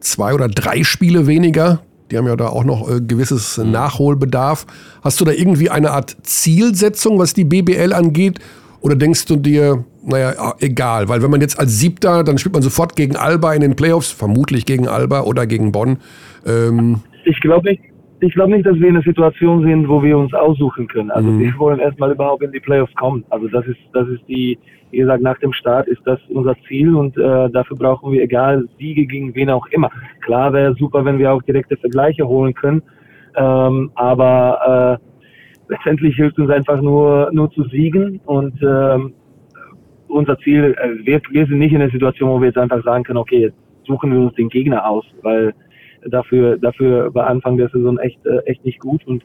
zwei oder drei Spiele weniger. Die haben ja da auch noch äh, gewisses Nachholbedarf. Hast du da irgendwie eine Art Zielsetzung, was die BBL angeht? Oder denkst du dir, naja, egal, weil wenn man jetzt als Siebter, dann spielt man sofort gegen Alba in den Playoffs, vermutlich gegen Alba oder gegen Bonn. Ähm ich glaube nicht, ich glaube nicht, dass wir in einer Situation sind, wo wir uns aussuchen können. Also mhm. wir wollen erstmal überhaupt in die Playoffs kommen. Also das ist, das ist die, wie gesagt, nach dem Start ist das unser Ziel und äh, dafür brauchen wir egal Siege gegen wen auch immer. Klar wäre super, wenn wir auch direkte Vergleiche holen können, ähm, aber äh, letztendlich hilft uns einfach nur nur zu siegen und ähm, unser Ziel, äh, wir, wir sind nicht in der Situation, wo wir jetzt einfach sagen können, okay, jetzt suchen wir uns den Gegner aus, weil dafür, dafür war Anfang der Saison echt, äh, echt nicht gut und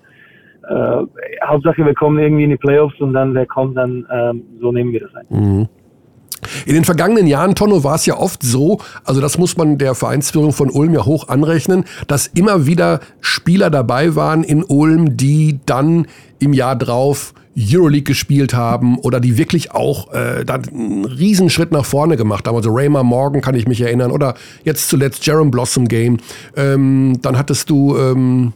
äh, Hauptsache wir kommen irgendwie in die Playoffs und dann wer kommt, dann ähm, so nehmen wir das ein. Mhm. In den vergangenen Jahren, Tonno, war es ja oft so, also das muss man der Vereinsführung von Ulm ja hoch anrechnen, dass immer wieder Spieler dabei waren in Ulm, die dann im Jahr drauf Euroleague gespielt haben oder die wirklich auch äh, da einen Riesenschritt nach vorne gemacht haben. Also Raymar Morgan kann ich mich erinnern oder jetzt zuletzt Jerem Blossom Game. Ähm, dann hattest du ähm,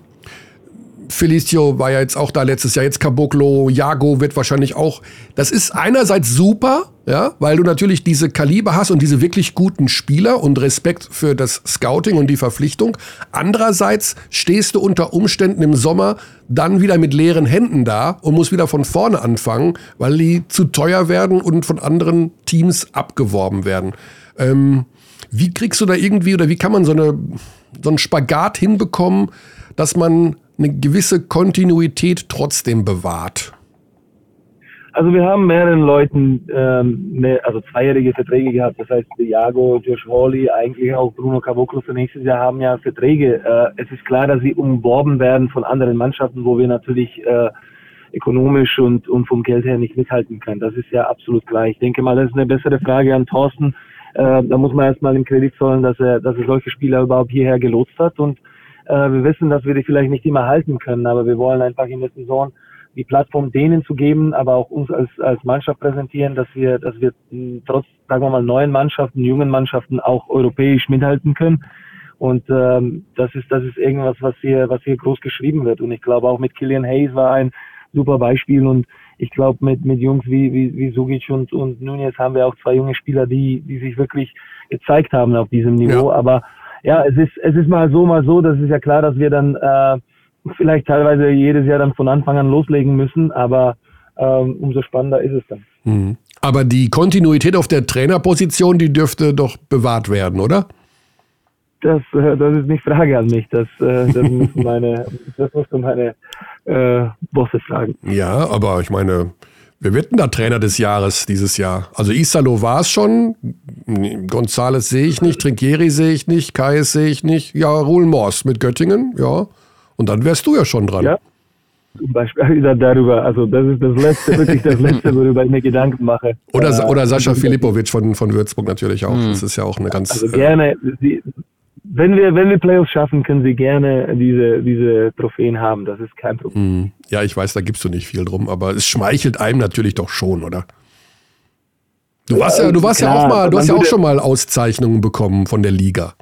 Felicio war ja jetzt auch da letztes Jahr, jetzt Caboclo, Jago wird wahrscheinlich auch. Das ist einerseits super, ja, weil du natürlich diese Kaliber hast und diese wirklich guten Spieler und Respekt für das Scouting und die Verpflichtung. Andererseits stehst du unter Umständen im Sommer dann wieder mit leeren Händen da und musst wieder von vorne anfangen, weil die zu teuer werden und von anderen Teams abgeworben werden. Ähm, wie kriegst du da irgendwie oder wie kann man so, eine, so einen Spagat hinbekommen, dass man eine gewisse Kontinuität trotzdem bewahrt? Also wir haben mehreren Leuten ähm, ne, also zweijährige Verträge gehabt. Das heißt, Iago, Josh Hawley, eigentlich auch Bruno Caboclo für nächstes Jahr haben ja Verträge. Äh, es ist klar, dass sie umworben werden von anderen Mannschaften, wo wir natürlich äh, ökonomisch und, und vom Geld her nicht mithalten können. Das ist ja absolut klar. Ich denke mal, das ist eine bessere Frage an Thorsten. Äh, da muss man erstmal im Kredit zollen, dass er, dass er solche Spieler überhaupt hierher gelotst hat und äh, wir wissen, dass wir die vielleicht nicht immer halten können, aber wir wollen einfach in der Saison die Plattform denen zu geben, aber auch uns als, als Mannschaft präsentieren, dass wir, dass wir trotz, sagen wir mal, neuen Mannschaften, jungen Mannschaften auch europäisch mithalten können. Und ähm, das ist, das ist irgendwas, was hier, was hier groß geschrieben wird. Und ich glaube auch mit Killian Hayes war ein super Beispiel. Und ich glaube mit, mit Jungs wie, wie, wie Sugic und, und Nunez haben wir auch zwei junge Spieler, die, die sich wirklich gezeigt haben auf diesem Niveau. Ja. Aber ja, es ist, es ist mal so, mal so. Das ist ja klar, dass wir dann äh, vielleicht teilweise jedes Jahr dann von Anfang an loslegen müssen, aber ähm, umso spannender ist es dann. Mhm. Aber die Kontinuität auf der Trainerposition, die dürfte doch bewahrt werden, oder? Das, äh, das ist nicht Frage an mich. Das, äh, das müssen meine, das musst du meine äh, Bosse fragen. Ja, aber ich meine, Wer wird denn da Trainer des Jahres dieses Jahr? Also Isalo war es schon, Gonzales sehe ich nicht, Trinkieri sehe ich nicht, Kais sehe ich nicht, ja, Ruhl Mors mit Göttingen, ja. Und dann wärst du ja schon dran. Ja, zum Beispiel darüber, also das ist das Letzte, wirklich das Letzte, worüber ich mir Gedanken mache. Oder, äh, oder Sascha Filipovic von, von Würzburg natürlich auch. Mhm. Das ist ja auch eine ganz... Also gerne, sie, wenn wir, wenn wir Playoffs schaffen, können sie gerne diese, diese Trophäen haben. Das ist kein Problem. Hm. Ja, ich weiß, da gibst du nicht viel drum, aber es schmeichelt einem natürlich doch schon, oder? Du warst ja, du warst Klar, ja auch mal, du hast ja auch schon mal Auszeichnungen bekommen von der Liga.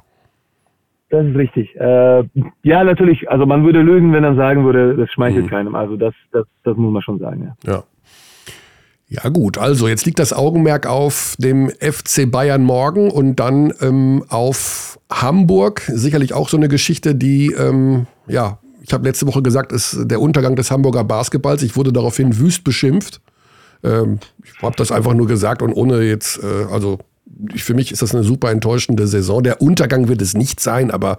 Das ist richtig. Äh, ja, natürlich. Also man würde lügen, wenn er sagen würde, das schmeichelt hm. keinem. Also das, das, das muss man schon sagen. Ja. ja. Ja gut, also jetzt liegt das Augenmerk auf dem FC Bayern morgen und dann ähm, auf Hamburg. Sicherlich auch so eine Geschichte, die, ähm, ja, ich habe letzte Woche gesagt, ist der Untergang des Hamburger Basketballs. Ich wurde daraufhin wüst beschimpft. Ähm, ich habe das einfach nur gesagt und ohne jetzt, äh, also für mich ist das eine super enttäuschende Saison. Der Untergang wird es nicht sein, aber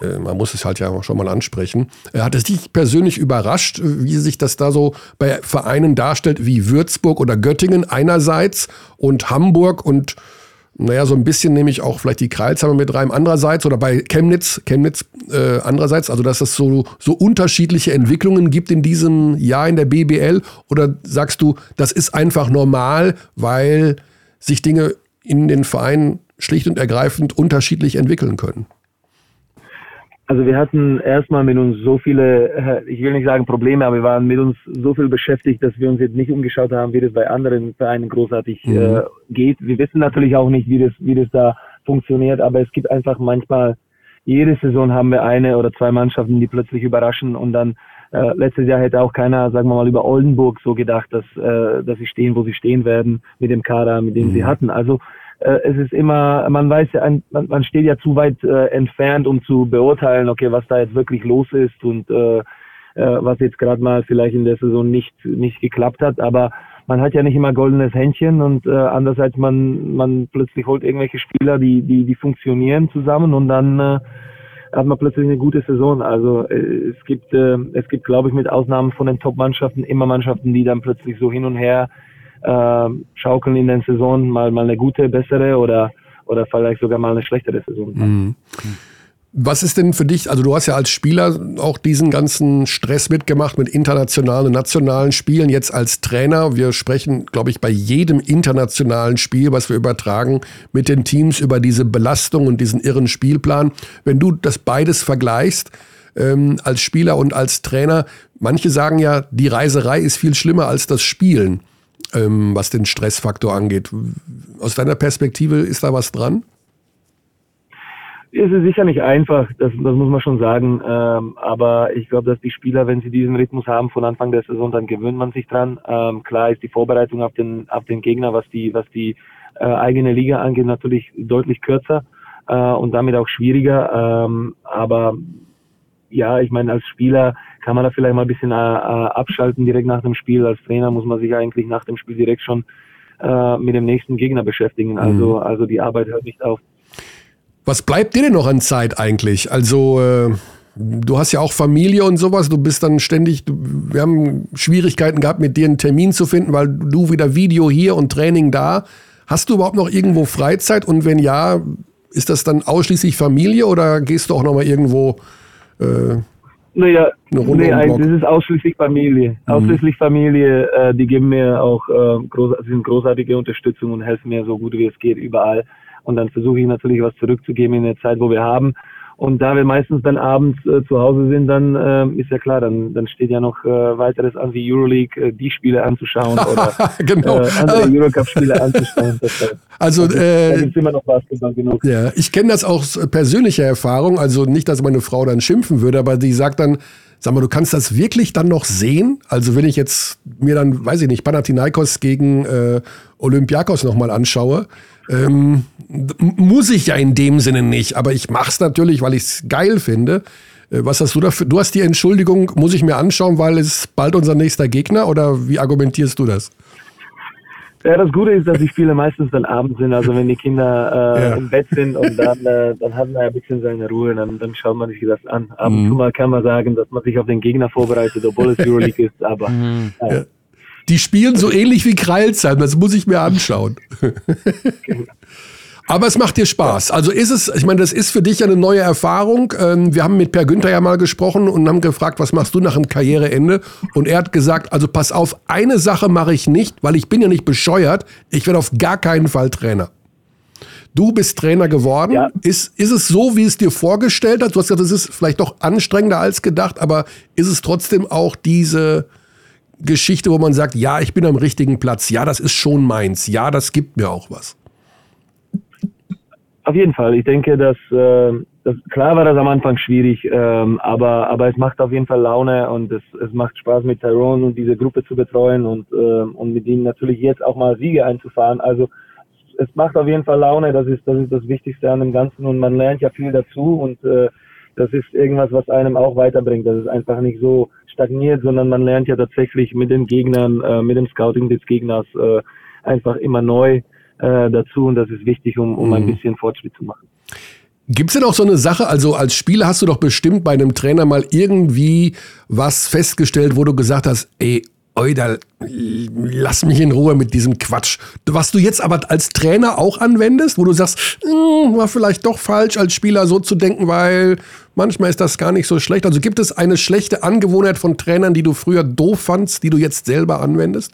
äh, man muss es halt ja schon mal ansprechen. Äh, hat es dich persönlich überrascht, wie sich das da so bei Vereinen darstellt wie Würzburg oder Göttingen einerseits und Hamburg und naja, so ein bisschen nehme ich auch vielleicht die Kreilsheimer mit rein andererseits oder bei Chemnitz, Chemnitz äh, andererseits, also dass es so, so unterschiedliche Entwicklungen gibt in diesem Jahr in der BBL oder sagst du, das ist einfach normal, weil sich Dinge in den Vereinen schlicht und ergreifend unterschiedlich entwickeln können? Also wir hatten erstmal mit uns so viele, äh, ich will nicht sagen Probleme, aber wir waren mit uns so viel beschäftigt, dass wir uns jetzt nicht umgeschaut haben, wie das bei anderen Vereinen großartig mhm. äh, geht. Wir wissen natürlich auch nicht, wie das, wie das da funktioniert, aber es gibt einfach manchmal, jede Saison haben wir eine oder zwei Mannschaften, die plötzlich überraschen und dann äh, letztes Jahr hätte auch keiner, sagen wir mal, über Oldenburg so gedacht, dass, äh, dass sie stehen, wo sie stehen werden mit dem Kader, mit dem mhm. sie hatten. Also es ist immer, man weiß ja, man, man steht ja zu weit äh, entfernt, um zu beurteilen, okay, was da jetzt wirklich los ist und äh, äh, was jetzt gerade mal vielleicht in der Saison nicht nicht geklappt hat. Aber man hat ja nicht immer goldenes Händchen und äh, andererseits man man plötzlich holt irgendwelche Spieler, die die die funktionieren zusammen und dann äh, hat man plötzlich eine gute Saison. Also äh, es gibt äh, es gibt glaube ich mit Ausnahmen von den Top-Mannschaften immer Mannschaften, die dann plötzlich so hin und her äh, schaukeln in der Saison mal, mal eine gute, bessere oder, oder vielleicht sogar mal eine schlechtere Saison. Mhm. Was ist denn für dich, also du hast ja als Spieler auch diesen ganzen Stress mitgemacht mit internationalen und nationalen Spielen, jetzt als Trainer. Wir sprechen, glaube ich, bei jedem internationalen Spiel, was wir übertragen, mit den Teams über diese Belastung und diesen irren Spielplan. Wenn du das beides vergleichst, ähm, als Spieler und als Trainer, manche sagen ja, die Reiserei ist viel schlimmer als das Spielen, ähm, was den Stressfaktor angeht. Aus deiner Perspektive ist da was dran? Es ist sicher nicht einfach, das, das muss man schon sagen. Ähm, aber ich glaube, dass die Spieler, wenn sie diesen Rhythmus haben von Anfang der Saison, dann gewöhnt man sich dran. Ähm, klar ist die Vorbereitung auf den, auf den Gegner, was die, was die äh, eigene Liga angeht, natürlich deutlich kürzer äh, und damit auch schwieriger. Ähm, aber ja, ich meine, als Spieler kann man da vielleicht mal ein bisschen äh, äh, abschalten direkt nach dem Spiel. Als Trainer muss man sich eigentlich nach dem Spiel direkt schon äh, mit dem nächsten Gegner beschäftigen. Also, mhm. also die Arbeit hört nicht auf. Was bleibt dir denn noch an Zeit eigentlich? Also, äh, du hast ja auch Familie und sowas. Du bist dann ständig, du, wir haben Schwierigkeiten gehabt, mit dir einen Termin zu finden, weil du wieder Video hier und Training da. Hast du überhaupt noch irgendwo Freizeit? Und wenn ja, ist das dann ausschließlich Familie oder gehst du auch noch mal irgendwo äh, naja, nee, das ist ausschließlich Familie. Mhm. Ausschließlich Familie, äh, die geben mir auch äh, groß, sind großartige Unterstützung und helfen mir so gut wie es geht überall. Und dann versuche ich natürlich was zurückzugeben in der Zeit, wo wir haben. Und da wir meistens dann abends äh, zu Hause sind, dann äh, ist ja klar, dann, dann steht ja noch äh, weiteres an wie Euroleague, äh, die Spiele anzuschauen oder genau. äh, andere Eurocup-Spiele anzuschauen. Das, also äh, da gibt's immer noch Basketball genug. Ja, ich kenne das auch aus persönlicher Erfahrung, also nicht, dass meine Frau dann schimpfen würde, aber die sagt dann, Sag mal, du kannst das wirklich dann noch sehen? Also wenn ich jetzt mir dann, weiß ich nicht, Panathinaikos gegen äh, Olympiakos nochmal anschaue, ähm, muss ich ja in dem Sinne nicht, aber ich mache es natürlich, weil ich es geil finde. Äh, was hast du dafür? Du hast die Entschuldigung, muss ich mir anschauen, weil es bald unser nächster Gegner oder wie argumentierst du das? Ja, das Gute ist, dass die Spiele meistens dann abends sind, also wenn die Kinder äh, ja. im Bett sind und dann, äh, dann hat man ja ein bisschen seine Ruhe, dann, dann schaut man sich das an. Ab und mhm. zu mal kann man sagen, dass man sich auf den Gegner vorbereitet, obwohl es Euroleague ist, aber mhm. äh, ja. Die spielen so ähnlich wie Kreilsheim, das muss ich mir anschauen. Aber es macht dir Spaß. Also ist es, ich meine, das ist für dich eine neue Erfahrung. Ähm, wir haben mit Per Günther ja mal gesprochen und haben gefragt, was machst du nach dem Karriereende? Und er hat gesagt, also pass auf, eine Sache mache ich nicht, weil ich bin ja nicht bescheuert. Ich werde auf gar keinen Fall Trainer. Du bist Trainer geworden. Ja. Ist, ist es so, wie es dir vorgestellt hast? Du hast gesagt, es ist vielleicht doch anstrengender als gedacht, aber ist es trotzdem auch diese, Geschichte, wo man sagt, ja, ich bin am richtigen Platz, ja, das ist schon meins, ja, das gibt mir auch was? Auf jeden Fall. Ich denke, dass, äh, das, klar war das am Anfang schwierig, ähm, aber, aber es macht auf jeden Fall Laune und es, es macht Spaß mit Tyrone und diese Gruppe zu betreuen und, äh, und mit ihnen natürlich jetzt auch mal Siege einzufahren. Also es macht auf jeden Fall Laune, das ist, das ist das Wichtigste an dem Ganzen und man lernt ja viel dazu und äh, das ist irgendwas, was einem auch weiterbringt. Das ist einfach nicht so stagniert, sondern man lernt ja tatsächlich mit den Gegnern, äh, mit dem Scouting des Gegners äh, einfach immer neu äh, dazu und das ist wichtig, um, um mhm. ein bisschen Fortschritt zu machen. Gibt es denn auch so eine Sache, also als Spieler hast du doch bestimmt bei einem Trainer mal irgendwie was festgestellt, wo du gesagt hast, ey, Euda, lass mich in Ruhe mit diesem Quatsch. Was du jetzt aber als Trainer auch anwendest, wo du sagst, hm, war vielleicht doch falsch, als Spieler so zu denken, weil manchmal ist das gar nicht so schlecht. Also gibt es eine schlechte Angewohnheit von Trainern, die du früher doof fandst, die du jetzt selber anwendest?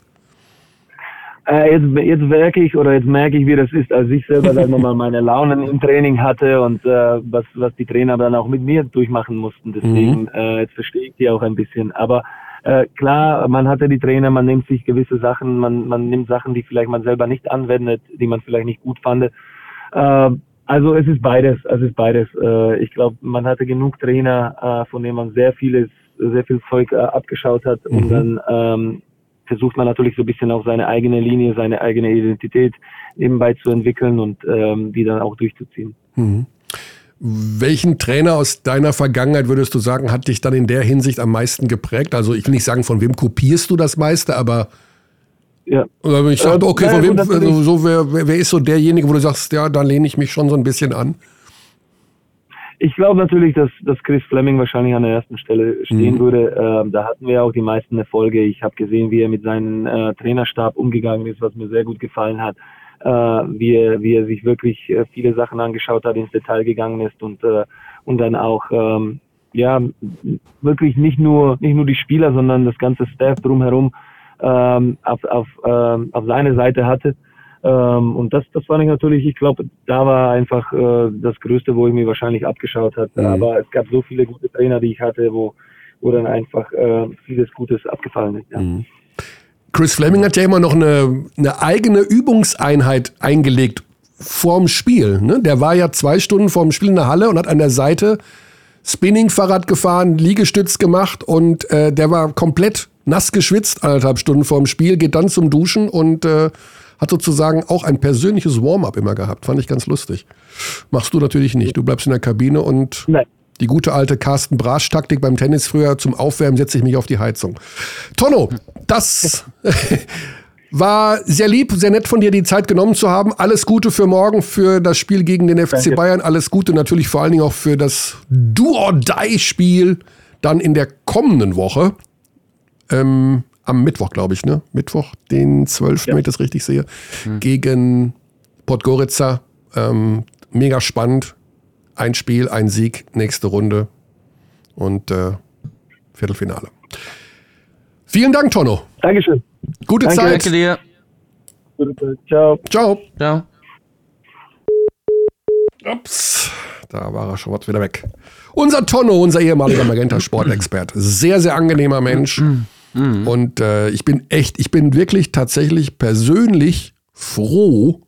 Äh, jetzt, jetzt merke ich oder jetzt merke ich, wie das ist, als ich selber dann nochmal meine Launen im Training hatte und äh, was, was die Trainer dann auch mit mir durchmachen mussten. Deswegen, mhm. äh, jetzt verstehe ich die auch ein bisschen. Aber äh, klar, man hatte die Trainer, man nimmt sich gewisse Sachen, man, man nimmt Sachen, die vielleicht man selber nicht anwendet, die man vielleicht nicht gut fand. Äh, also es ist beides, es ist beides. Äh, ich glaube, man hatte genug Trainer, äh, von denen man sehr vieles, sehr viel Zeug äh, abgeschaut hat mhm. und dann ähm, versucht man natürlich so ein bisschen auch seine eigene Linie, seine eigene Identität nebenbei zu entwickeln und ähm, die dann auch durchzuziehen. Mhm. Welchen Trainer aus deiner Vergangenheit würdest du sagen, hat dich dann in der Hinsicht am meisten geprägt? Also ich will nicht sagen, von wem kopierst du das meiste, aber ja. Ich sage, okay, äh, von wem, also so, wer, wer ist so derjenige, wo du sagst, ja, da lehne ich mich schon so ein bisschen an? Ich glaube natürlich, dass, dass Chris Fleming wahrscheinlich an der ersten Stelle stehen mhm. würde. Ähm, da hatten wir auch die meisten Erfolge. Ich habe gesehen, wie er mit seinem äh, Trainerstab umgegangen ist, was mir sehr gut gefallen hat äh, wie, er, wie er sich wirklich äh, viele Sachen angeschaut hat, ins Detail gegangen ist und, äh, und dann auch ähm, ja wirklich nicht nur nicht nur die Spieler, sondern das ganze Staff drumherum ähm, auf, auf, ähm, auf seine Seite hatte. Ähm, und das, das fand ich natürlich, ich glaube, da war einfach äh, das Größte, wo ich mir wahrscheinlich abgeschaut hatte. Mhm. Aber es gab so viele gute Trainer, die ich hatte, wo, wo dann einfach äh, vieles Gutes abgefallen ist. Ja. Mhm. Chris Fleming hat ja immer noch eine, eine eigene Übungseinheit eingelegt vorm Spiel. Ne? Der war ja zwei Stunden vorm Spiel in der Halle und hat an der Seite Spinning-Fahrrad gefahren, Liegestütz gemacht und äh, der war komplett nass geschwitzt, anderthalb Stunden vorm Spiel, geht dann zum Duschen und äh, hat sozusagen auch ein persönliches Warm-up immer gehabt. Fand ich ganz lustig. Machst du natürlich nicht. Du bleibst in der Kabine und Nein. die gute alte Carsten Brasch-Taktik beim Tennis früher zum Aufwärmen setze ich mich auf die Heizung. Tonno, das war sehr lieb, sehr nett von dir, die Zeit genommen zu haben. Alles Gute für morgen, für das Spiel gegen den FC Danke. Bayern. Alles Gute natürlich vor allen Dingen auch für das Do-or-Die-Spiel dann in der kommenden Woche. Ähm, am Mittwoch, glaube ich, ne? Mittwoch, den 12., ja. wenn ich das richtig sehe, mhm. gegen Podgorica. Ähm, mega spannend. Ein Spiel, ein Sieg, nächste Runde und äh, Viertelfinale. Vielen Dank, Tonno. Dankeschön. Gute Danke. Zeit. Danke dir. Ciao. Ciao. Ciao. Ups, da war er schon was wieder weg. Unser Tonno, unser ehemaliger Magenta-Sportexpert. Sehr, sehr angenehmer Mensch. Mhm. Und äh, ich bin echt, ich bin wirklich tatsächlich persönlich froh,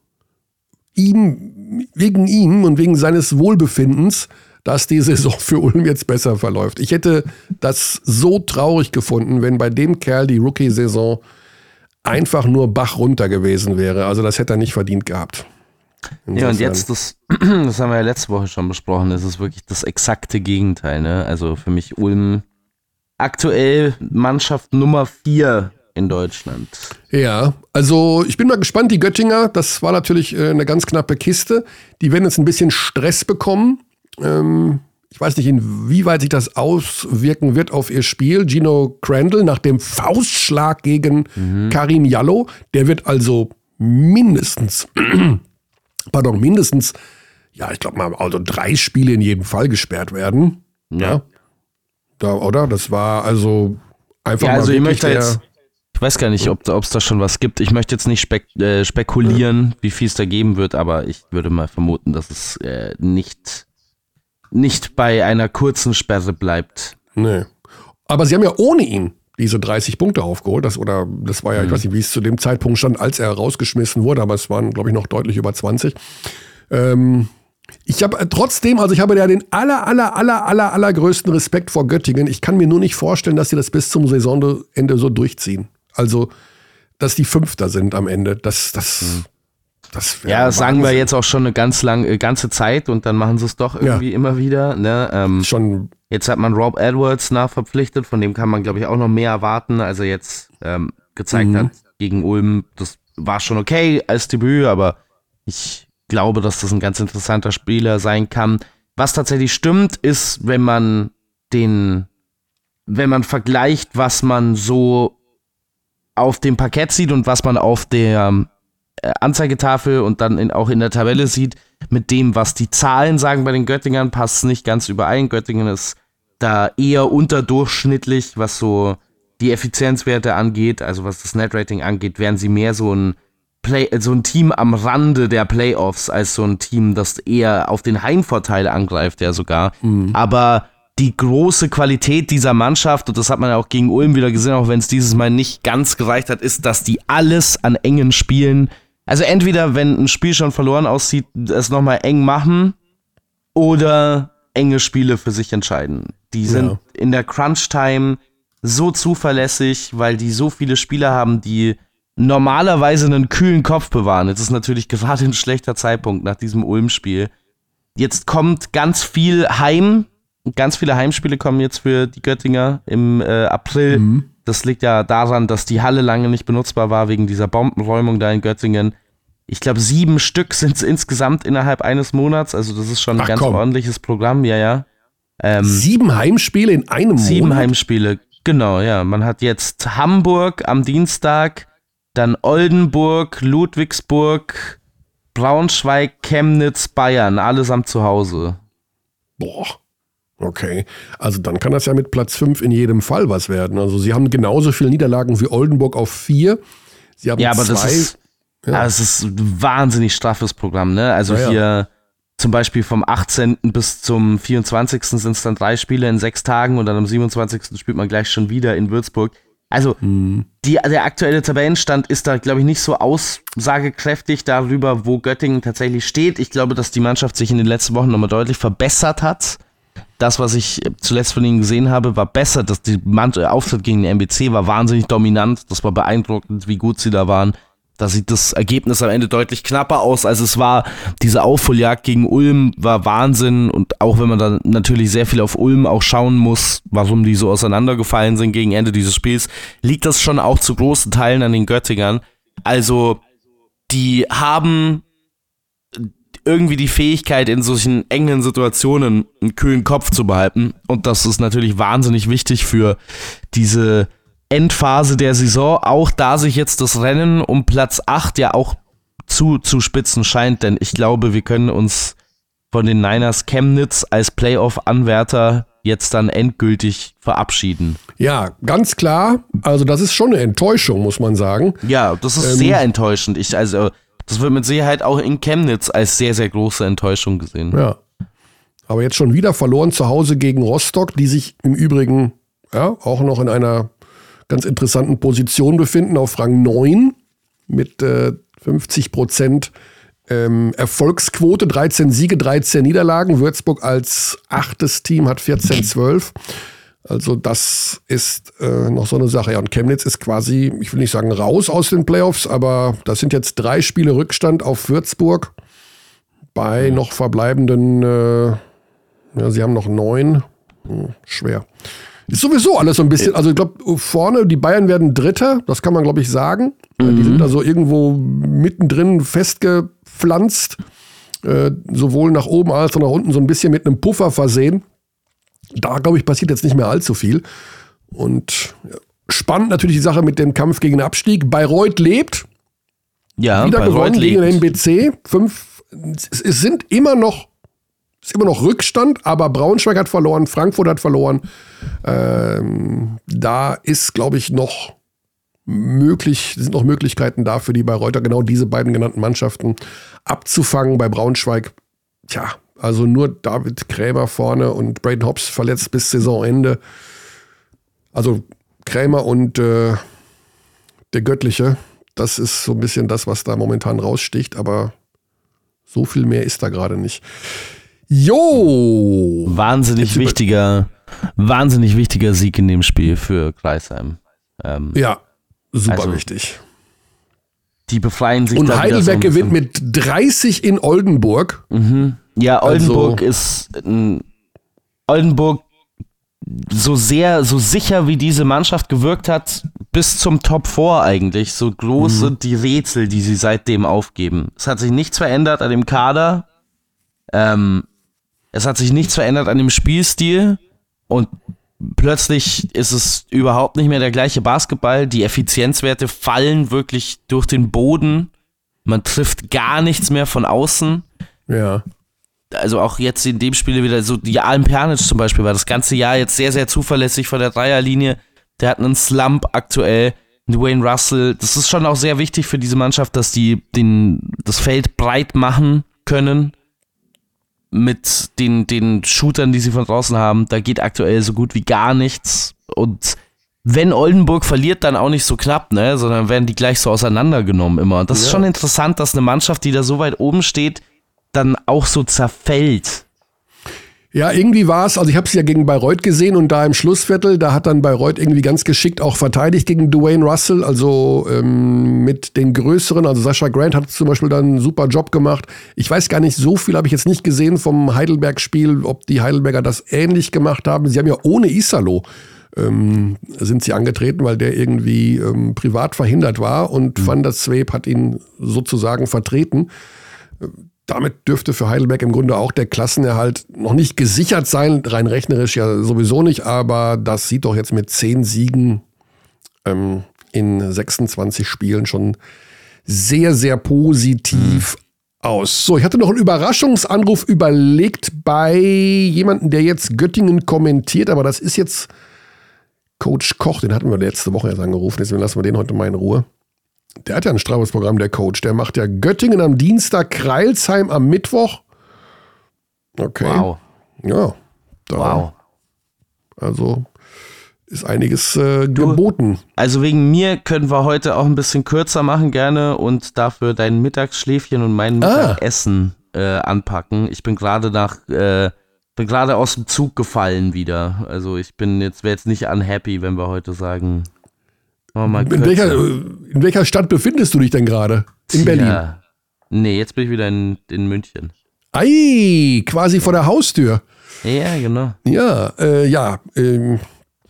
ihm, wegen ihm und wegen seines Wohlbefindens, dass die Saison für Ulm jetzt besser verläuft. Ich hätte das so traurig gefunden, wenn bei dem Kerl die Rookie-Saison einfach nur Bach runter gewesen wäre. Also das hätte er nicht verdient gehabt. Insofern. Ja, und jetzt, das, das haben wir ja letzte Woche schon besprochen, das ist wirklich das exakte Gegenteil. Ne? Also für mich Ulm aktuell Mannschaft Nummer 4 in Deutschland. Ja, also ich bin mal gespannt, die Göttinger, das war natürlich äh, eine ganz knappe Kiste. Die werden jetzt ein bisschen Stress bekommen. Ähm, ich weiß nicht, inwieweit sich das auswirken wird auf ihr Spiel. Gino Crandall nach dem Faustschlag gegen mhm. Karim Jallo, der wird also mindestens, pardon, mindestens, ja, ich glaube mal, also drei Spiele in jedem Fall gesperrt werden. Ja. ja. Da, oder? Das war also einfach ja, also mal ich möchte jetzt, ich weiß gar nicht, ob es da schon was gibt. Ich möchte jetzt nicht spek äh, spekulieren, ja. wie viel es da geben wird, aber ich würde mal vermuten, dass es äh, nicht, nicht bei einer kurzen Sperre bleibt. Nee. Aber sie haben ja ohne ihn diese 30 Punkte aufgeholt. Das, oder das war ja, mhm. ich weiß nicht, wie es zu dem Zeitpunkt stand, als er rausgeschmissen wurde, aber es waren, glaube ich, noch deutlich über 20. Ähm, ich habe äh, trotzdem, also ich habe ja den aller, aller, aller, aller, allergrößten Respekt vor Göttingen. Ich kann mir nur nicht vorstellen, dass sie das bis zum Saisonende so durchziehen. Also, dass die Fünfter sind am Ende. Das, das, hm. das Ja, das sagen wir jetzt auch schon eine ganz lange, äh, ganze Zeit und dann machen sie es doch irgendwie ja. immer wieder. Ne? Ähm, schon. Jetzt hat man Rob Edwards nachverpflichtet, von dem kann man, glaube ich, auch noch mehr erwarten, als er jetzt ähm, gezeigt mhm. hat gegen Ulm. Das war schon okay als Debüt, aber ich glaube, dass das ein ganz interessanter Spieler sein kann. Was tatsächlich stimmt, ist, wenn man den, wenn man vergleicht, was man so auf dem Parkett sieht und was man auf der äh, Anzeigetafel und dann in, auch in der Tabelle sieht, mit dem, was die Zahlen sagen bei den Göttingern, passt es nicht ganz überein. Göttingen ist da eher unterdurchschnittlich, was so die Effizienzwerte angeht, also was das Netrating angeht, wären sie mehr so ein Play, so ein Team am Rande der Playoffs als so ein Team, das eher auf den Heimvorteil angreift, ja sogar. Mhm. Aber die große Qualität dieser Mannschaft, und das hat man ja auch gegen Ulm wieder gesehen, auch wenn es dieses Mal nicht ganz gereicht hat, ist, dass die alles an engen Spielen, also entweder, wenn ein Spiel schon verloren aussieht, es nochmal eng machen oder enge Spiele für sich entscheiden. Die sind ja. in der Crunch-Time so zuverlässig, weil die so viele Spieler haben, die normalerweise einen kühlen Kopf bewahren. Jetzt ist natürlich gerade ein schlechter Zeitpunkt nach diesem Ulm-Spiel. Jetzt kommt ganz viel Heim. Ganz viele Heimspiele kommen jetzt für die Göttinger im äh, April. Mhm. Das liegt ja daran, dass die Halle lange nicht benutzbar war wegen dieser Bombenräumung da in Göttingen. Ich glaube, sieben Stück sind es insgesamt innerhalb eines Monats. Also das ist schon ein Ach, ganz komm. ordentliches Programm, ja, ja. Ähm, sieben Heimspiele in einem Monat? Sieben Heimspiele, genau, ja. Man hat jetzt Hamburg am Dienstag, dann Oldenburg, Ludwigsburg, Braunschweig, Chemnitz, Bayern, allesamt zu Hause. Boah. Okay, also dann kann das ja mit Platz 5 in jedem Fall was werden. Also sie haben genauso viele Niederlagen wie Oldenburg auf 4. Sie haben ja, aber zwei, das ist, Ja. ja. das ist ein wahnsinnig straffes Programm, ne? Also Ja, ja. hier zum Beispiel vom 18. bis zum 24. sind es dann drei Spiele in sechs Tagen und dann am 27. spielt man gleich schon wieder in Würzburg. Also Mhm. die, der aktuelle Tabellenstand ist da, glaube ich, nicht so aussagekräftig darüber, wo Göttingen tatsächlich steht. Ich glaube, dass die Mannschaft sich in den letzten Wochen nochmal deutlich verbessert hat. Das, was ich zuletzt von ihnen gesehen habe, war besser. Dass die Mann Auftritt gegen den MBC war wahnsinnig dominant. Das war beeindruckend, wie gut sie da waren. Da sieht das Ergebnis am Ende deutlich knapper aus, als es war. Diese Aufholjagd gegen Ulm war Wahnsinn. Und auch wenn man dann natürlich sehr viel auf Ulm auch schauen muss, warum die so auseinandergefallen sind gegen Ende dieses Spiels, liegt das schon auch zu großen Teilen an den Göttingern. Also, die haben irgendwie die Fähigkeit, in solchen engen Situationen einen kühlen Kopf zu behalten. Und das ist natürlich wahnsinnig wichtig für diese Endphase der Saison. Auch da sich jetzt das Rennen um Platz 8 ja auch zu, zu spitzen scheint. Denn ich glaube, wir können uns von den Niners Chemnitz als Playoff-Anwärter jetzt dann endgültig verabschieden. Ja, ganz klar. Also das ist schon eine Enttäuschung, muss man sagen. Ja, das ist Ähm, sehr enttäuschend. Ich, also, das wird mit Sicherheit auch in Chemnitz als sehr, sehr große Enttäuschung gesehen. Ja. Aber jetzt schon wieder verloren zu Hause gegen Rostock, die sich im Übrigen ja, auch noch in einer ganz interessanten Position befinden, auf Rang 9 mit äh, 50 Prozent ähm, Erfolgsquote, 13 Siege, 13 Niederlagen. Würzburg als achtes Team hat 14, 12. Also das ist äh, noch so eine Sache. Ja, und Chemnitz ist quasi, ich will nicht sagen raus aus den Playoffs, aber das sind jetzt drei Spiele Rückstand auf Würzburg bei noch verbleibenden, äh, ja, sie haben noch neun. Hm, schwer. Ist sowieso alles so ein bisschen, also ich glaube, vorne, die Bayern werden Dritter, das kann man, glaube ich, sagen. Äh, Die sind also irgendwo mittendrin festgepflanzt, äh, sowohl nach oben als auch nach unten so ein bisschen mit einem Puffer versehen. Da, glaube ich, passiert jetzt nicht mehr allzu viel. Und ja, spannend natürlich die Sache mit dem Kampf gegen den Abstieg. Bayreuth lebt, Ja, wieder Bayreuth gewonnen gegen den lebt. MBC. Fünf, es, sind immer noch, ist immer noch Rückstand, aber Braunschweig hat verloren, Frankfurt hat verloren. Ähm, da ist, glaube ich, noch möglich, sind noch Möglichkeiten da für die Bayreuther, genau diese beiden genannten Mannschaften abzufangen. Bei Braunschweig, tja, also nur David Krämer vorne und Braden Hobbs verletzt bis Saisonende. Also Krämer und äh, der Göttliche, das ist so ein bisschen das, was da momentan raussticht, aber so viel mehr ist da gerade nicht. Jo! Wahnsinnig Jetzt wichtiger, wahnsinnig wichtiger Sieg in dem Spiel für Kreisheim. Ähm, Ja, super Also, wichtig. die befreien sich Und Heidelberg so gewinnt mit 30 in Oldenburg. Ja, Oldenburg Also- ist ein Oldenburg so sehr, so sicher wie diese Mannschaft gewirkt hat, bis zum Top 4 eigentlich. So groß Mhm. sind die Rätsel, die sie seitdem aufgeben. Es hat sich nichts verändert an dem Kader. Ähm, es hat sich nichts verändert an dem Spielstil. Und plötzlich ist es überhaupt nicht mehr der gleiche Basketball. Die Effizienzwerte fallen wirklich durch den Boden. Man trifft gar nichts mehr von außen Ja. also auch jetzt in dem Spiel wieder so, die Alm Pernic zum Beispiel war das ganze Jahr jetzt sehr, sehr zuverlässig von der Dreierlinie. Der hat einen Slump aktuell. Dwayne Russell, das ist schon auch sehr wichtig für diese Mannschaft, dass die den, das Feld breit machen können mit den, den Shootern, die sie von draußen haben. Da geht aktuell so gut wie gar nichts. Und wenn Oldenburg verliert, dann auch nicht so knapp, ne? Sondern werden die gleich so auseinandergenommen immer. Und das ist Ja. schon interessant, dass eine Mannschaft, die da so weit oben steht, dann auch so zerfällt. Ja, irgendwie war es, also ich habe es ja gegen Bayreuth gesehen und da im Schlussviertel, da hat dann Bayreuth irgendwie ganz geschickt auch verteidigt gegen Dwayne Russell, also ähm, mit den größeren, also Sascha Grant hat zum Beispiel dann einen super Job gemacht. Ich weiß gar nicht, so viel habe ich jetzt nicht gesehen vom Heidelberg-Spiel, ob die Heidelberger das ähnlich gemacht haben. Sie haben ja ohne Isalo ähm, sind sie angetreten, weil der irgendwie ähm, privat verhindert war und Van der Zweep hat ihn sozusagen vertreten damit dürfte für Heidelberg im Grunde auch der Klassenerhalt noch nicht gesichert sein, rein rechnerisch ja sowieso nicht, aber das sieht doch jetzt mit zehn Siegen ähm, in 26 Spielen schon sehr, sehr positiv aus. So, ich hatte noch einen Überraschungsanruf überlegt bei jemandem, der jetzt Göttingen kommentiert, aber das ist jetzt Coach Koch, den hatten wir letzte Woche erst angerufen, deswegen lassen wir den heute mal in Ruhe. Der hat ja ein Strafesprogramm, der Coach. Der macht ja Göttingen am Dienstag, Kreilsheim am Mittwoch. Okay. Wow. Ja. Da. Wow. Also ist einiges äh, geboten. Also wegen mir können wir heute auch ein bisschen kürzer machen gerne und dafür dein Mittagsschläfchen und mein Ah. Mittagessen äh, anpacken. Ich bin gerade nach äh, bin gerade aus dem Zug gefallen wieder. Also ich bin jetzt wäre jetzt nicht unhappy, wenn wir heute sagen. In welcher, kürzer. in welcher Stadt befindest du dich denn gerade? In Berlin. Ja. Nee, jetzt bin ich wieder in, in München. Ei, quasi vor der Haustür. Ja, genau. Ja, äh, ja. Ähm,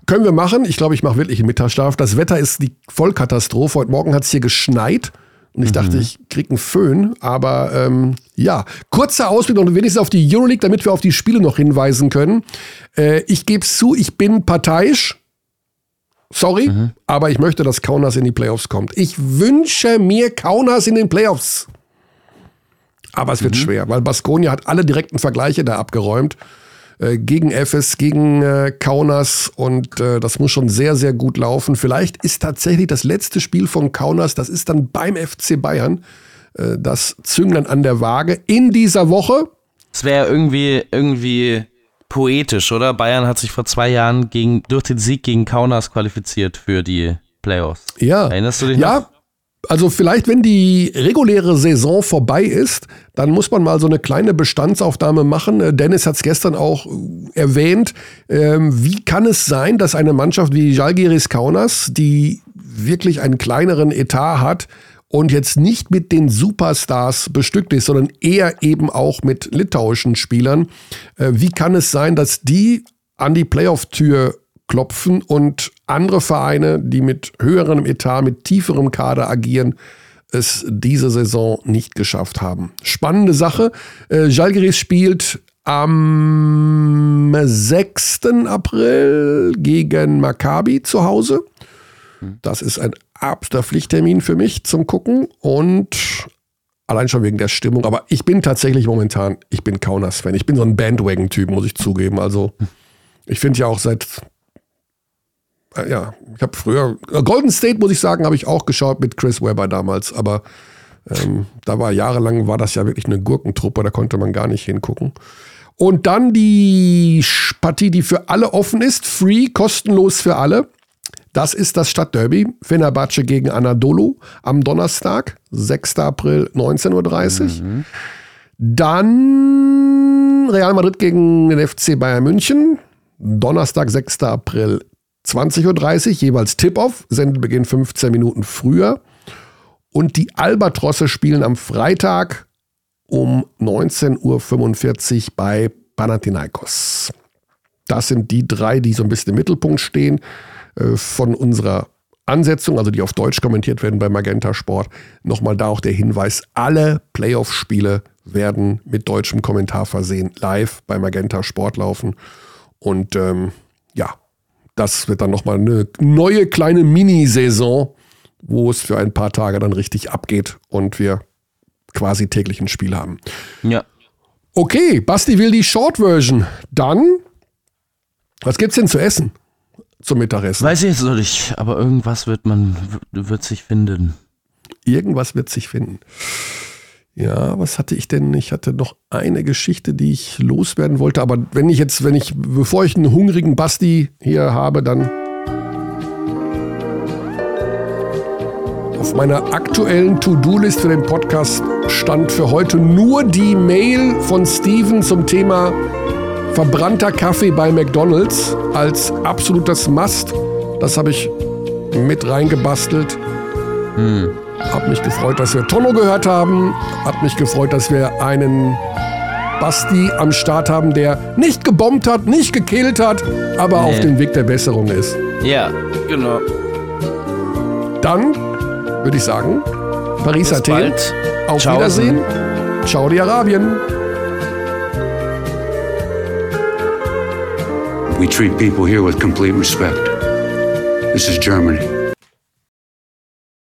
können wir machen. Ich glaube, ich mache wirklich einen Mittagsschlaf. Das Wetter ist die Vollkatastrophe. Heute Morgen hat es hier geschneit. Und ich dachte, ich krieg einen Föhn. Aber ähm, ja, kurzer Ausblick noch wenigstens auf die Euroleague, damit wir auf die Spiele noch hinweisen können. Äh, ich gebe zu, ich bin parteiisch. Sorry, aber ich möchte, dass Kaunas in die Playoffs kommt. Ich wünsche mir Kaunas in den Playoffs. Aber es wird schwer, weil Baskonia hat alle direkten Vergleiche da abgeräumt. Äh, gegen FS, gegen äh, Kaunas und äh, das muss schon sehr, sehr gut laufen. Vielleicht ist tatsächlich das letzte Spiel von Kaunas, das ist dann beim FC Bayern, äh, das Zünglein an der Waage in dieser Woche. Es wäre irgendwie irgendwie poetisch, oder? Bayern hat sich vor zwei Jahren gegen, durch den Sieg gegen Kaunas qualifiziert für die Playoffs. Ja. Erinnerst du dich Ja, noch? also vielleicht, wenn die reguläre Saison vorbei ist, dann muss man mal so eine kleine Bestandsaufnahme machen. Äh, Dennis hat es gestern auch äh, erwähnt. Ähm, wie kann es sein, dass eine Mannschaft wie Jalgiris Kaunas, die wirklich einen kleineren Etat hat und jetzt nicht mit den Superstars bestückt ist, sondern eher eben auch mit litauischen Spielern, äh, wie kann es sein, dass die an die Playoff-Tür klopfen und andere Vereine, die mit höherem Etat, mit tieferem Kader agieren, es diese Saison nicht geschafft haben. Spannende Sache. Äh, Žalgiris spielt am 6. April gegen Maccabi zu Hause. Das ist ein absoluter Pflichttermin für mich zum Gucken und allein schon wegen der Stimmung. Aber ich bin tatsächlich momentan, ich bin Kaunas-Fan. Ich bin so ein Bandwagon-Typ, muss ich zugeben. Also ich finde ja auch seit äh, ja, ich habe früher äh, Golden State muss ich sagen, habe ich auch geschaut mit Chris Webber damals, aber ähm, da war jahrelang war das ja wirklich eine Gurkentruppe, da konnte man gar nicht hingucken. Und dann die Partie, die für alle offen ist, free, kostenlos für alle. Das ist das Stadtderby. Fenerbahce gegen Anadolu am Donnerstag, 6. April, 19.30 Uhr. Dann Real Madrid gegen den FC Bayern München. Donnerstag, 6. April, 20.30 Uhr, jeweils Tip-Off. Sendebeginn 15 Minuten früher. Und die Albatrosse spielen am Freitag um 19.45 Uhr bei Panathinaikos. Das sind die drei, die so ein bisschen im Mittelpunkt stehen von unserer Ansetzung, also die auf Deutsch kommentiert werden bei Magenta Sport. Nochmal da auch der Hinweis, alle Playoff-Spiele werden mit deutschem Kommentar versehen, live bei Magenta Sport laufen. Und ähm, ja, das wird dann nochmal eine neue kleine Mini-Saison, wo es für ein paar Tage dann richtig abgeht und wir quasi täglich ein Spiel haben. Ja. Okay, Basti will die Short-Version. Dann, was gibt's denn zu essen zum Mittagessen? Weiß ich jetzt noch nicht, aber irgendwas wird man, wird sich finden. Irgendwas wird sich finden. Ja, was hatte ich denn? Ich hatte noch eine Geschichte, die ich loswerden wollte. Aber wenn ich jetzt, wenn ich, bevor ich einen hungrigen Basti hier habe, dann auf meiner aktuellen To-Do-List für den Podcast stand für heute nur die Mail von Steven zum Thema verbrannter Kaffee bei McDonald's als absolutes Must. Das habe ich mit reingebastelt. Hab mich gefreut, dass wir Tonno gehört haben. Hat mich gefreut, dass wir einen Basti am Start haben, der nicht gebombt hat, nicht gekillt hat, aber Nee. auf dem Weg der Besserung ist. Ja, genau. Dann würde ich sagen, Paris, Bis Athen. bald. Auf Tschaußen. Wiedersehen. Ciao, We treat people here with complete respect. This is Germany.